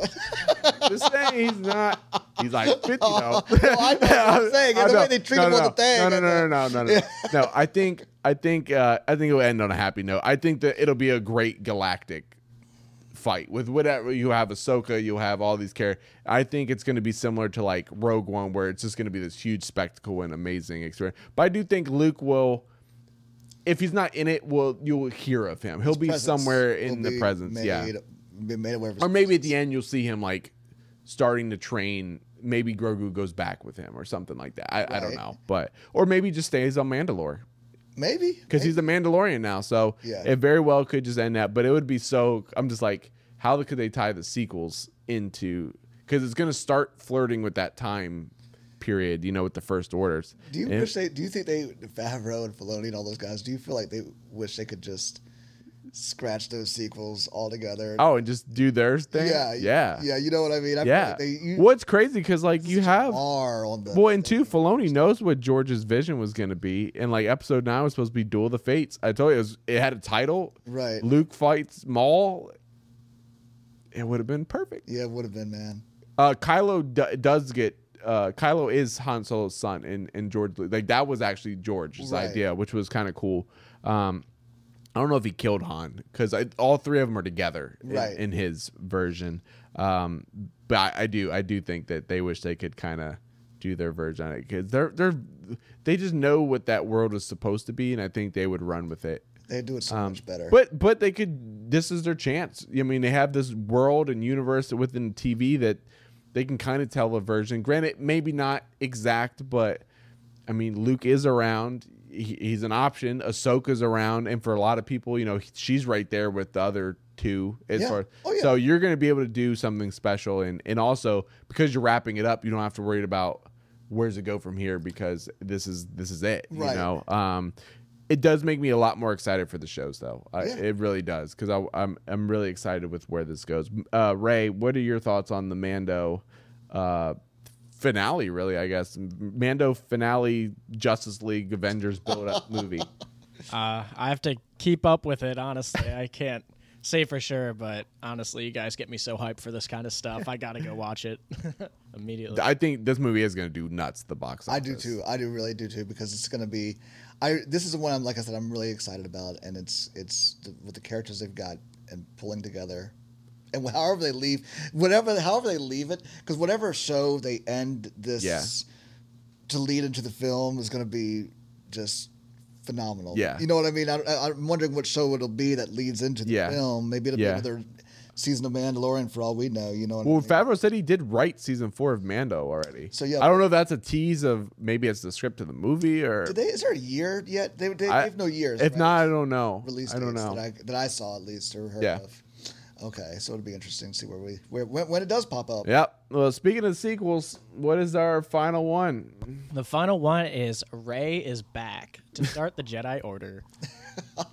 Just saying he's not. He's like fifty though. I know what I'm saying, and the way they treat no, him no, on the thing, No, no, no, no, no, no, no. No, I think, I think, uh, I think it'll end on a happy note. I think that it'll be a great galactic fight with whatever you have Ahsoka, you'll have all these characters. I think it's going to be similar to like Rogue One, where it's just going to be this huge spectacle and amazing experience. But I do think Luke will. If he's not in it, will you'll hear of him? He'll be presence somewhere will in the be presence. made, yeah, be made aware of his or maybe at presence. the end you'll see him like starting to train. Maybe Grogu goes back with him or something like that. I, I don't Right. know, but or maybe he just stays on Mandalore maybe because he's a Mandalorian now. So Yeah. it very well could just end that. But it would be so. I'm just like, how could they tie the sequels into? Because it's gonna start flirting with that time period. You know, with the first orders. Do you And- wish they? Do you think they, Favreau and Filoni and all those guys? Do you feel like they wish they could just scratch those sequels all together? Oh, and just do their thing. yeah, yeah, yeah. You know what I mean? I yeah. like they, you, What's crazy because like you have are on the Well, and two, Filoni knows what George's vision was going to be, and like episode nine was supposed to be Duel of the Fates. I told you it, was, it had a title. Right. Luke fights Maul. It would have been perfect. yeah, it would have been man. Uh, Kylo d- does get. Uh, Kylo is Han Solo's son, and and George like that was actually George's Right. idea, which was kind of cool. Um, I don't know if he killed Han because all three of them are together in- Right. in, his version. Um, but I, I do I do think that they wish they could kind of do their version on it because they're they're they just know what that world is supposed to be, and I think they would run with it. They do it so Um, much better. But but they could. This is their chance. I mean, they have this world and universe within TV that they can kind of tell a version. Granted, maybe not exact, but I mean, Luke is around. He, he's an option. Ahsoka's around, and for a lot of people, you know, she's right there with the other two. As Yeah. far, Oh, yeah. so you're going to be able to do something special, and and also because you're wrapping it up, you don't have to worry about where's it go from here because this is this is it. Right. You know, um, it does make me a lot more excited for the shows, though. I, It really does because I'm I'm really excited with where this goes. Uh, Ray, what are your thoughts on the Mando uh, finale? Really, I guess Mando finale, Justice League, Avengers build up movie. Uh, I have to keep up with it. Honestly, I can't say for sure, but honestly, you guys get me so hyped for this kind of stuff. I gotta go watch it immediately. I think this movie is going to do nuts. The box. I do too. I do really do too because it's going to be. I this is the one I'm like I said I'm really excited about, and it's it's the, with the characters they've got and pulling together, and however they leave, whatever however they leave it, because whatever show they end this Yeah. to lead into the film is going to be just phenomenal. Yeah. you know what I mean. I, I, I'm wondering what show it'll be that leads into the Yeah. film. Maybe it'll Yeah. be another season of Mandalorian for all we know. You know. What Well, I mean? Favreau said he did write season four of Mando already. So, yeah. I don't know if that's a tease of maybe it's the script of the movie or Did they, is there a year yet? They, they, I- they have no years. if right? not, I don't know. release I don't dates know. that I that I saw at least or heard Yeah. of. Okay, so it'll be interesting to see where we where when, when it does pop up. Yep. Well, speaking of sequels, what is our final one? the final one is Rey is back to start the Jedi Order.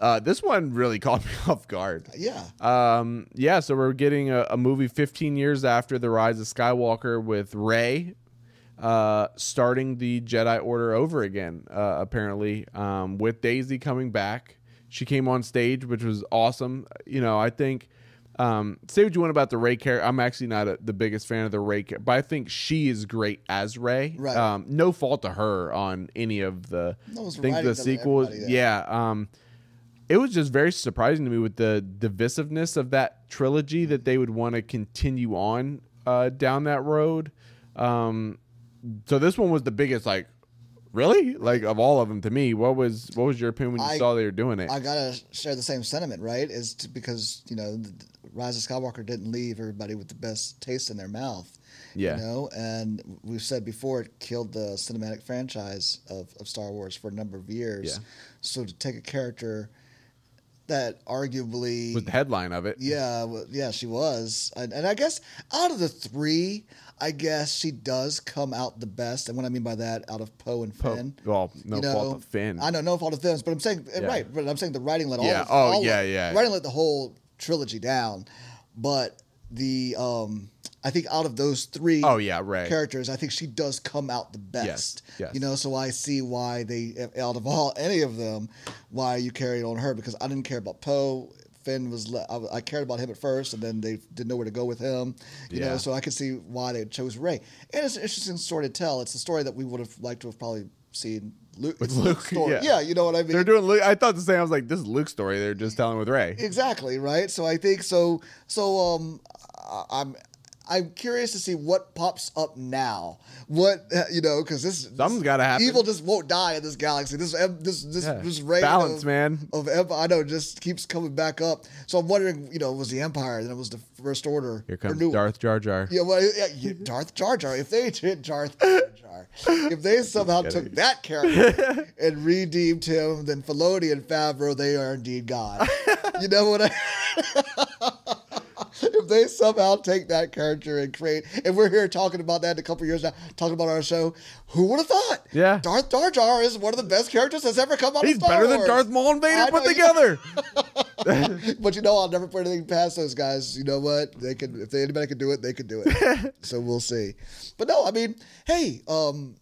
Uh, this one really caught me off guard. Yeah, Um, yeah, so we're getting a, a movie 15 years after the rise of Skywalker with Rey uh, starting the Jedi Order over again, uh, apparently, um, with Daisy coming back. She came on stage, which was awesome. You know, I think. Um, say what you want about the Rey character. I'm actually not a, the biggest fan of the Rey character, but I think she is great as Rey. Right. Um, no fault to her on any of the No, was things. The to sequels, yeah. Um, it was just very surprising to me with the divisiveness of that trilogy that they would want to continue on uh, down that road. Um, so this one was the biggest, like, really, like of all of them to me. What was what was your opinion when you I- saw they were doing it? I gotta share the same sentiment, right? Is because you know, Rise of Skywalker didn't leave everybody with the best taste in their mouth. Yeah. you know, and we've said before it killed the cinematic franchise of, of Star Wars for a number of years. Yeah. So to take a character that arguably was the headline of it? Yeah, well, yeah, she was, and, and I guess out of the three, I guess she does come out the best. And what I mean by that, out of Poe and Po- Finn, well, no you know, fault of Finn. I know no fault of Finn's, but I'm saying Yeah. right, but I'm saying the writing let all. Yeah, of- oh, all of- yeah, yeah. Writing let the whole trilogy down, but the um, I think out of those three, Oh yeah, Rey. characters, I think she does come out the best. yes. You know, so I see why they, out of all any of them, why you carried on her because I didn't care about Poe. Finn was, le- I, I cared about him at first, and then they didn't know where to go with him. You Yeah. know, so I could see why they chose Rey. And it's an interesting story to tell. It's a story that we would have liked to have probably seen Luke. With Luke, story. yeah. yeah, you know what I mean. They're doing. Luke- I thought the same. I was like, this is Luke's story. They're just telling with Rey. Exactly right. So I think so. So um, I- I'm I'm curious to see what pops up now. What you know, because this Something's this- gotta happen. Evil just won't die in this galaxy. This this this Yeah. this reign Balance, of, man. Of em- I know just keeps coming back up. So I'm wondering, you know, was the Empire? Then it was the First Order. Here comes New- Darth Jar Jar. Yeah, well, yeah, yeah, Darth Jar Jar. If they did Darth Jar Jar, if they somehow took that character and redeemed him, then Filoni and Favreau, they are indeed God. You know what I? If they somehow take that character and create, and we're here talking about that in a couple years now, talking about our show, who would have thought? Yeah. Darth Jar Jar is one of the best characters that's ever come out He's of Star better than Darth Maul and Vader put together. but you know, I'll never put anything past those guys. You know what? They can if they, anybody can do it, they can do it. so we'll see. But no, I mean, hey, um,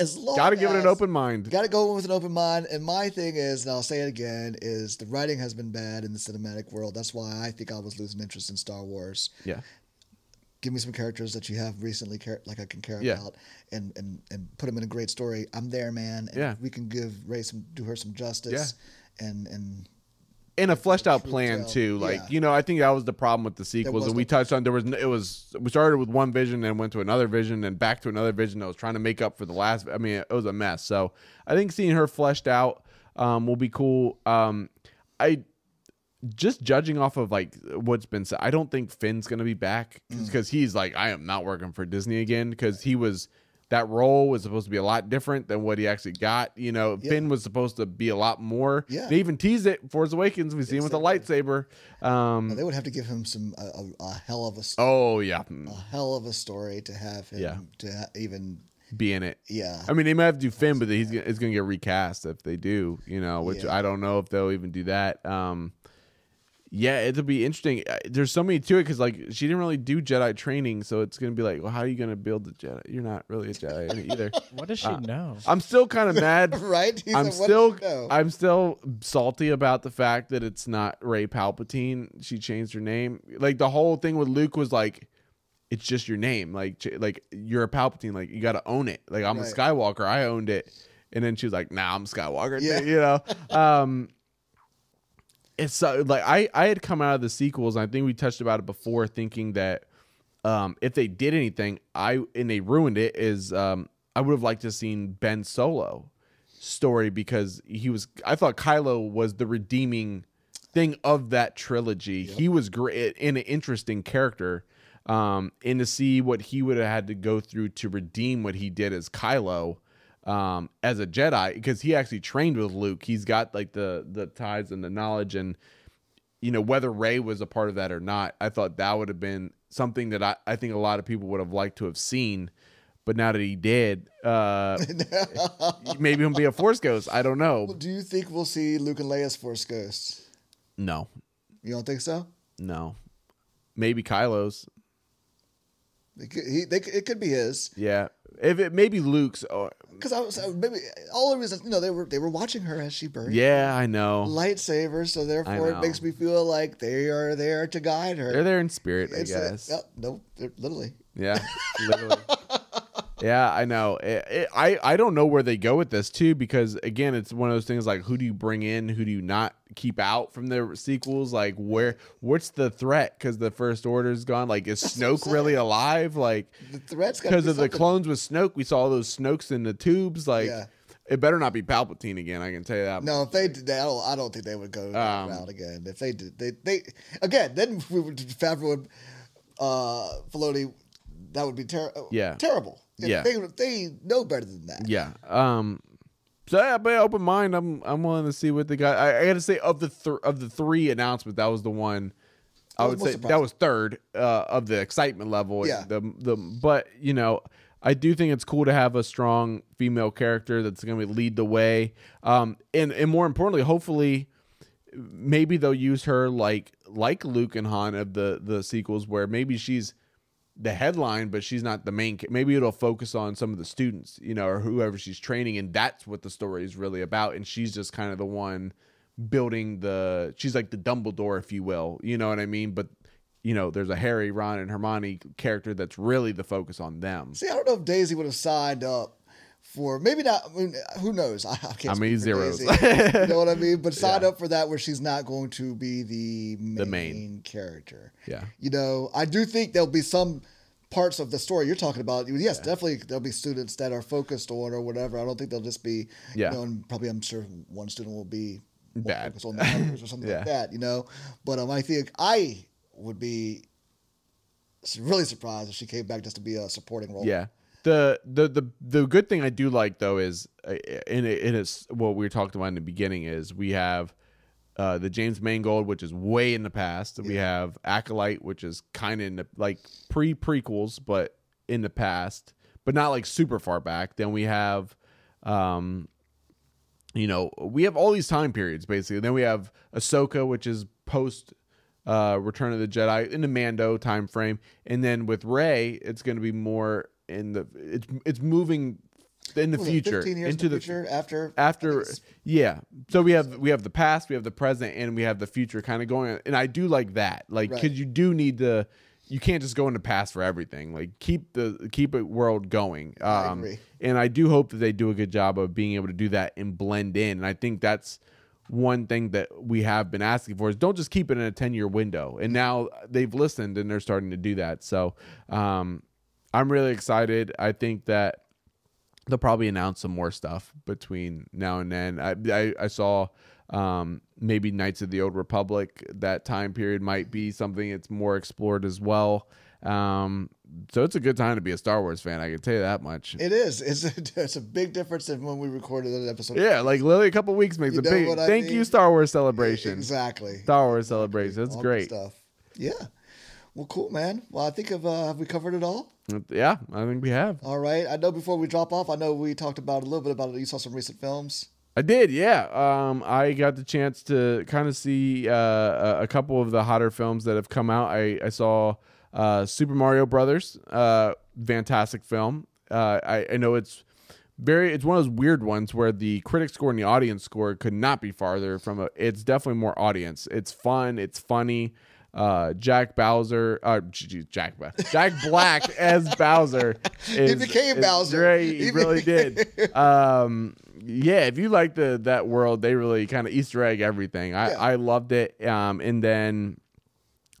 as long Got to give it an open mind. Got to go in with an open mind. And my thing is, and I'll say it again, is the writing has been bad in the cinematic world. That's why I think I was losing interest in Star Wars. Yeah. Give me some characters that you have recently, care, like I can care Yeah. about, and and and put them in a great story. I'm there, man. And Yeah. we can give Rey some, do her some justice, yeah. and and and a fleshed out True plan tell. too. Like Yeah. you know, I think that was the problem with the sequels, and we touched on. There was it was we started with one vision and went to another vision and back to another vision that was trying to make up for the last. I mean, it was a mess. So I think seeing her fleshed out um, will be cool. Um, I just judging off of like what's been said, I don't think Finn's gonna be back Mm. because he's like, I am not working for Disney again because he was. That role was supposed to be a lot different than what he actually got. You know, Yeah. Finn was supposed to be a lot more. Yeah. They even teased it. Force Awakens. We see him with a lightsaber. Um, they would have to give him some a, a, a hell of a oh yeah, a hell of a story to have him Yeah. to ha- even be in it. Yeah. I mean, they might have to do Finn, but he's gonna, it's going to get recast if they do. You know, which Yeah. I don't know if they'll even do that. Um, yeah, it'll be interesting. Uh, There's so many to it because like she didn't really do Jedi training, so it's going to be like, well, how are you going to build a Jedi? You're not really a Jedi either. What does she Uh, know? I'm still kind of mad. right? He I'm said, "What still you know?" I'm still salty about the fact that it's not Rey Palpatine. She changed her name. Like the whole thing with Luke was like, it's just your name. Like ch- like you're a Palpatine. Like you got to own it. Like I'm Right. a Skywalker. I owned it. And then she was like, "Nah, I'm Skywalker." Yeah. You know. Um. It's so, like I I had come out of the sequels. And I think we touched about it before, thinking that um, if they did anything, I and they ruined it. Is um, I would have liked to have seen Ben Solo story because he was. I thought Kylo was the redeeming thing of that trilogy. He was great and an interesting character. Um, and to see what he would have had to go through to redeem what he did as Kylo, um, as a Jedi, because he actually trained with Luke. He's got like the the ties and the knowledge and you know whether Rey was a part of that or not. I thought that would have been something that I, I think a lot of people would have liked to have seen. But now that he did, uh, maybe he'll be a Force ghost. I don't know. Do you think we'll see Luke and Leia's Force ghosts? No, You don't think so? no, maybe Kylo's. It could, he, they, it could be his. Yeah, if it maybe Luke's. Uh, or, Because I was maybe all the reasons you know they were they were watching her as she burned yeah, I know. Lightsaber, so therefore it makes me feel like they are there to guide her. They're there in spirit, I It's a- guess. yep, no, literally. Yeah, literally. Yeah, I know. It, it, I I don't know where they go with this too, because again, it's one of those things like who do you bring in, who do you not keep out from the sequels? Like where what's the threat? Because the First Order's gone. Like is what I'm Snoke really alive? Like The threats got because of the clones with Snoke, we saw those Snokes in the tubes. Like Yeah. it better not be Palpatine again. I can tell you that. No, if they did that, I don't, I don't think they would go Um, route again. If they did, they they again, then we would Favreau would uh Filoni, that would be ter- Yeah. terrible. Yeah. they they know better than that. Yeah. Um. So yeah, but open mind. I'm I'm willing to see what the guy. I, I got to say of the th- of the three announcements, that was the one. I would say that was third uh, of the excitement level. Yeah. The the but you know. I do think it's cool to have a strong female character that's going to lead the way, um, and and more importantly, hopefully, maybe they'll use her like like Luke and Han of the the sequels, where maybe she's the headline, but she's not the main. Maybe it'll focus on some of the students, you know, or whoever she's training, and that's what the story is really about. And she's just kind of the one building the. She's like the Dumbledore, if you will. You know what I mean? But you know, there's a Harry, Ron, and Hermione character that's really the focus on them. See, I don't know if Daisy would have signed up for maybe not. I mean, who knows? I, I can't. I mean, zeros. You know what I mean? But sign Yeah. up for that where she's not going to be the main, The main. character. Yeah. You know, I do think there'll be some parts of the story you're talking about. Yes, definitely there'll be students that are focused on or whatever. I don't think they'll just be. Yeah. You know, and probably I'm sure one student will be Bad. focused on the numbers or something Yeah. like that. You know, but um, I think I would be really surprised if she came back just to be a supporting role. Yeah. The, the the the good thing I do like though is uh, and it, is what we were talking about in the beginning is we have uh, the James Mangold which is way in the past. We have Acolyte which is kind of in the like pre prequels but in the past, but not like super far back. Then we have um you know, we have all these time periods basically. Then we have Ahsoka, which is post uh, Return of the Jedi in the Mando time frame, and then with Rey, it's going to be more in the it's it's moving in the Was future 15 years into in the future after after I yeah so we have we have the past we have the present and we have the future kind of going and i do like that like Right. because you do need to you can't just go in the past for everything like keep the keep it world going um agree. and i do hope that they do a good job of being able to do that and blend in and i think that's one thing that we have been asking for is don't just keep it in a 10 year window and now they've listened and they're starting to do that so um i'm really excited i think that they'll probably announce some more stuff between now and then. I I, I saw um, maybe Knights of the Old Republic. That time period might be something that's more explored as well. Um, so it's a good time to be a Star Wars fan. I can tell you that much. It is. It's a, it's a big difference than when we recorded an episode. yeah, like literally a couple weeks makes You a big. thank mean? you, Star Wars celebration. Exactly. Star Wars celebration. That's All great. stuff. Yeah. Well, cool, man. Well, I think of uh, have we covered it all? Yeah, I think we have. All right. I know before we drop off, I know we talked about a little bit about it. You saw some recent films. I did, yeah. Um, I got the chance to kind of see uh, a- couple of the hotter films that have come out. I, I saw uh, Super Mario Brothers, uh, fantastic film. Uh, I, I know it's very, it's one of those weird ones where the critic score and the audience score could not be farther from a. It's definitely more audience. It's fun. It's funny. Uh, Jack Bowser, uh, Jack Jack Black as Bowser. Is, became is Bowser. great. He He really did. Um, yeah, if you like the that world, they really kind of Easter egg everything. I, Yeah. I loved it. Um, and then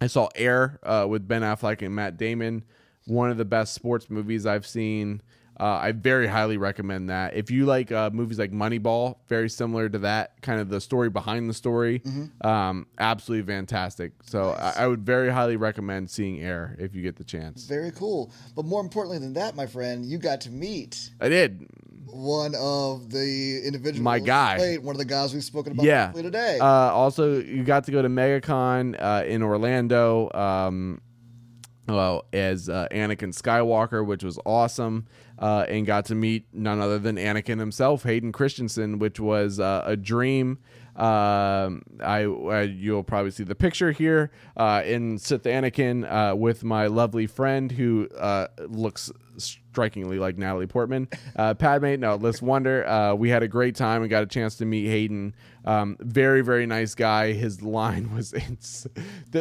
I saw Air uh, with Ben Affleck and Matt Damon. One of the best sports movies I've seen. Uh, I very highly recommend that. If you like uh, movies like Moneyball, very similar to that, kind of the story behind the story, um, absolutely fantastic. So I, I would very highly recommend seeing Air if you get the chance. Very cool. But more importantly than that, my friend, you got to meet I did. one of the individuals. My guy. played one of the guys we've spoken about yeah. today. Uh, also, you got to go to MegaCon uh, in Orlando. Um, well, as uh, Anakin Skywalker, which was awesome, uh, and got to meet none other than Anakin himself, Hayden Christensen, which was uh, a dream. Um, I, I you'll probably see the picture here uh, in Sith Anakin uh, with my lovely friend who uh, looks strikingly like Natalie Portman. Uh, Padme, no, let's Wonder. Uh, we had a great time and got a chance to meet Hayden. Um, very, very nice guy. His line was ins-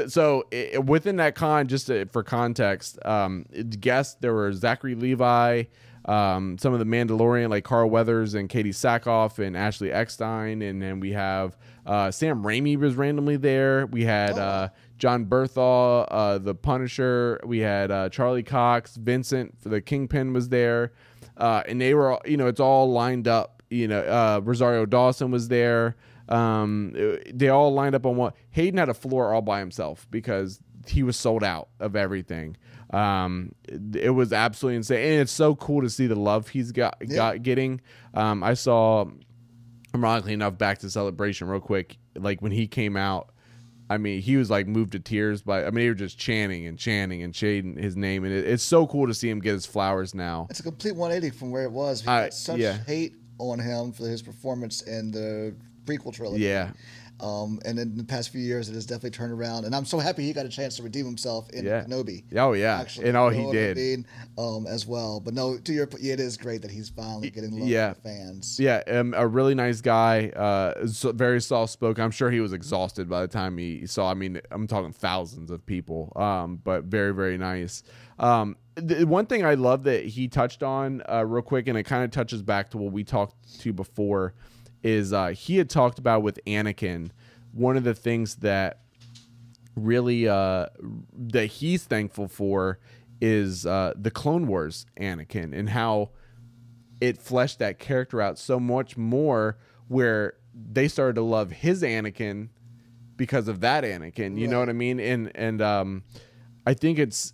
so i within that con. Just to, for context, um, guests there were Zachary Levi. Um, some of the Mandalorian like Carl Weathers and Katee Sackhoff and Ashley Eckstein, and then we have uh, Sam Raimi was randomly there. We had uh, Jon Bernthal, uh, the Punisher. We had uh, Charlie Cox, Vincent for the Kingpin was there, uh, and they were all- you know it's all lined up. You know uh, Rosario Dawson was there. Um, they all lined up on what Hayden had a floor all by himself because he was sold out of everything. Um, it, was absolutely insane, and it's so cool to see the love he's got got getting. Um, I saw ironically enough, back to celebration real quick. Like when he came out, I mean, he was like moved to tears. By I mean, they were just chanting and chanting and chanting his name, and it, it's so cool to see him get his flowers now. it's a complete 180 from where it was. We I- such yeah. hate on him for his performance in the prequel trilogy. Yeah, Um, and in the past few years, it has definitely turned around. And I'm so happy he got a chance to redeem himself in Yeah. Kenobi. oh yeah, Actually, and all you he know I did. mean? um, as well. But no, to your point, it is great that he's finally getting love yeah. fans. Yeah, um, a really nice guy. Uh, so very soft spoken. I'm sure he was exhausted by the time he saw. I mean, I'm talking thousands of people. Um, but very very nice. Um, the one thing I love that he touched on uh, real quick, and it kind of touches back to what we talked to before, is uh, he had talked about with Anakin. One of the things that really uh, that he's thankful for is uh, the Clone Wars Anakin and how it fleshed that character out so much more where they started to love his Anakin because of that Anakin. You know what I mean? And and um I think it's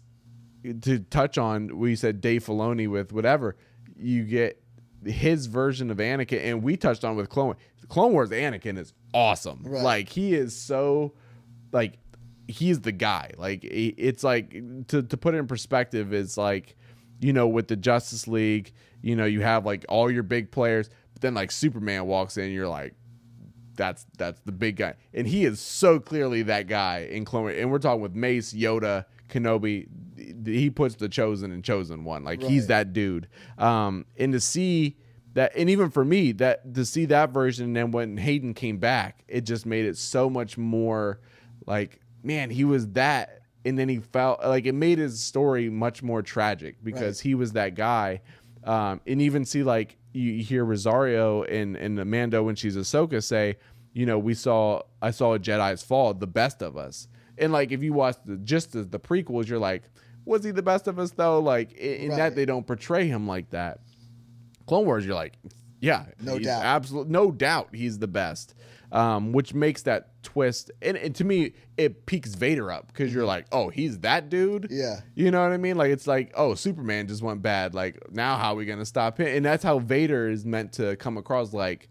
to touch on we said Dave Filoni with whatever, you get his version of Anakin and we touched on with Clone Clone Wars Anakin is awesome. Right. Like he is so like he's the guy. Like it's like to to put it in perspective is like you know with the Justice League, you know you have like all your big players, but then like Superman walks in, you're like that's that's the big guy, and he is so clearly that guy in Clone. Wars. And we're talking with Mace, Yoda, Kenobi. He puts the chosen and chosen one. Like he's that dude. Um, and to see that, and even for me, that to see that version, and then when Hayden came back, it just made it so much more like, man, he was that, and then he felt like it made his story much more tragic because he was that guy. Um, and even see like you hear Rosario and and Amanda when she's Ahsoka say, you know, we saw I saw a Jedi's fall, the best of us. And like if you watch the just the, the prequels, you're like, was he the best of us though? Like in, in that they don't portray him like that. Clone Wars, you're like, yeah, No doubt. absolute, no doubt, he's the best. Um, which makes that twist, and, and to me, it peaks Vader up because you're like, oh, he's that dude. Yeah. You know what I mean? Like it's like, oh, Superman just went bad. Like now, how are we gonna stop him? And that's how Vader is meant to come across. Like,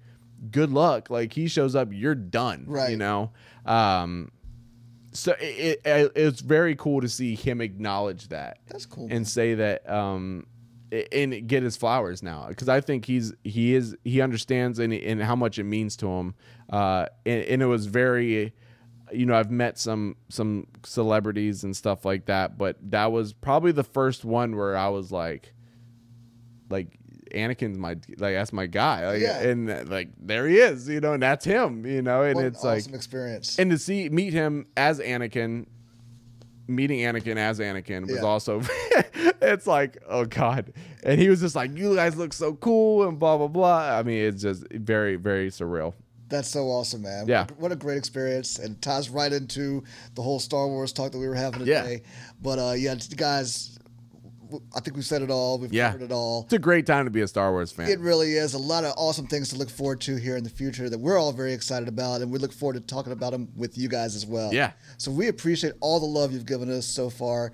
good luck. Like he shows up, you're done. Right. You know. Um, so it, it it's very cool to see him acknowledge that. That's cool. And say that um and get his flowers now because I think he's he is he understands and, and how much it means to him. Uh, and, and it was very, you know, I've met some some celebrities and stuff like that, but that was probably the first one where I was like, like Anakin's my like that's my guy, like, Yeah. and like there he is, you know, and that's him, you know, and What an it's like awesome experience. and to see meet him as Anakin, meeting Anakin as Anakin was Yeah. also it's like oh god, and he was just like you guys look so cool and blah blah blah. I mean it's just very very surreal. That's so awesome, man. Yeah. What a, great experience. And ties right into the whole Star Wars talk that we were having today. Yeah. But uh, yeah, guys, I think we've said it all. We've Yeah. covered it all. It's a great time to be a Star Wars fan. It really is a lot of awesome things to look forward to here in the future that we're all very excited about, and we look forward to talking about them with you guys as well. Yeah. So we appreciate all the love you've given us so far.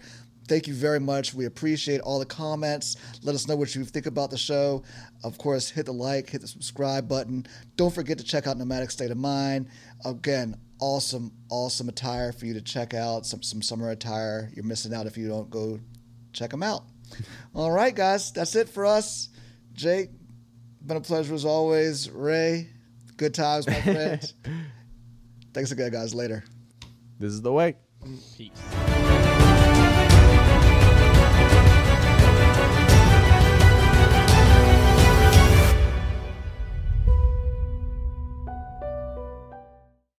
Thank you very much. We appreciate all the comments. Let us know what you think about the show. Of course, hit the like, hit the subscribe button. Don't forget to check out Nomadic State of Mind. Again, awesome, awesome attire for you to check out. Some some summer attire. You're missing out if you don't go check them out. all right, guys, that's it for us. Jake, been a pleasure as always. Ray, good times, my friend. Thanks again, guys. Later. This is the way. Peace.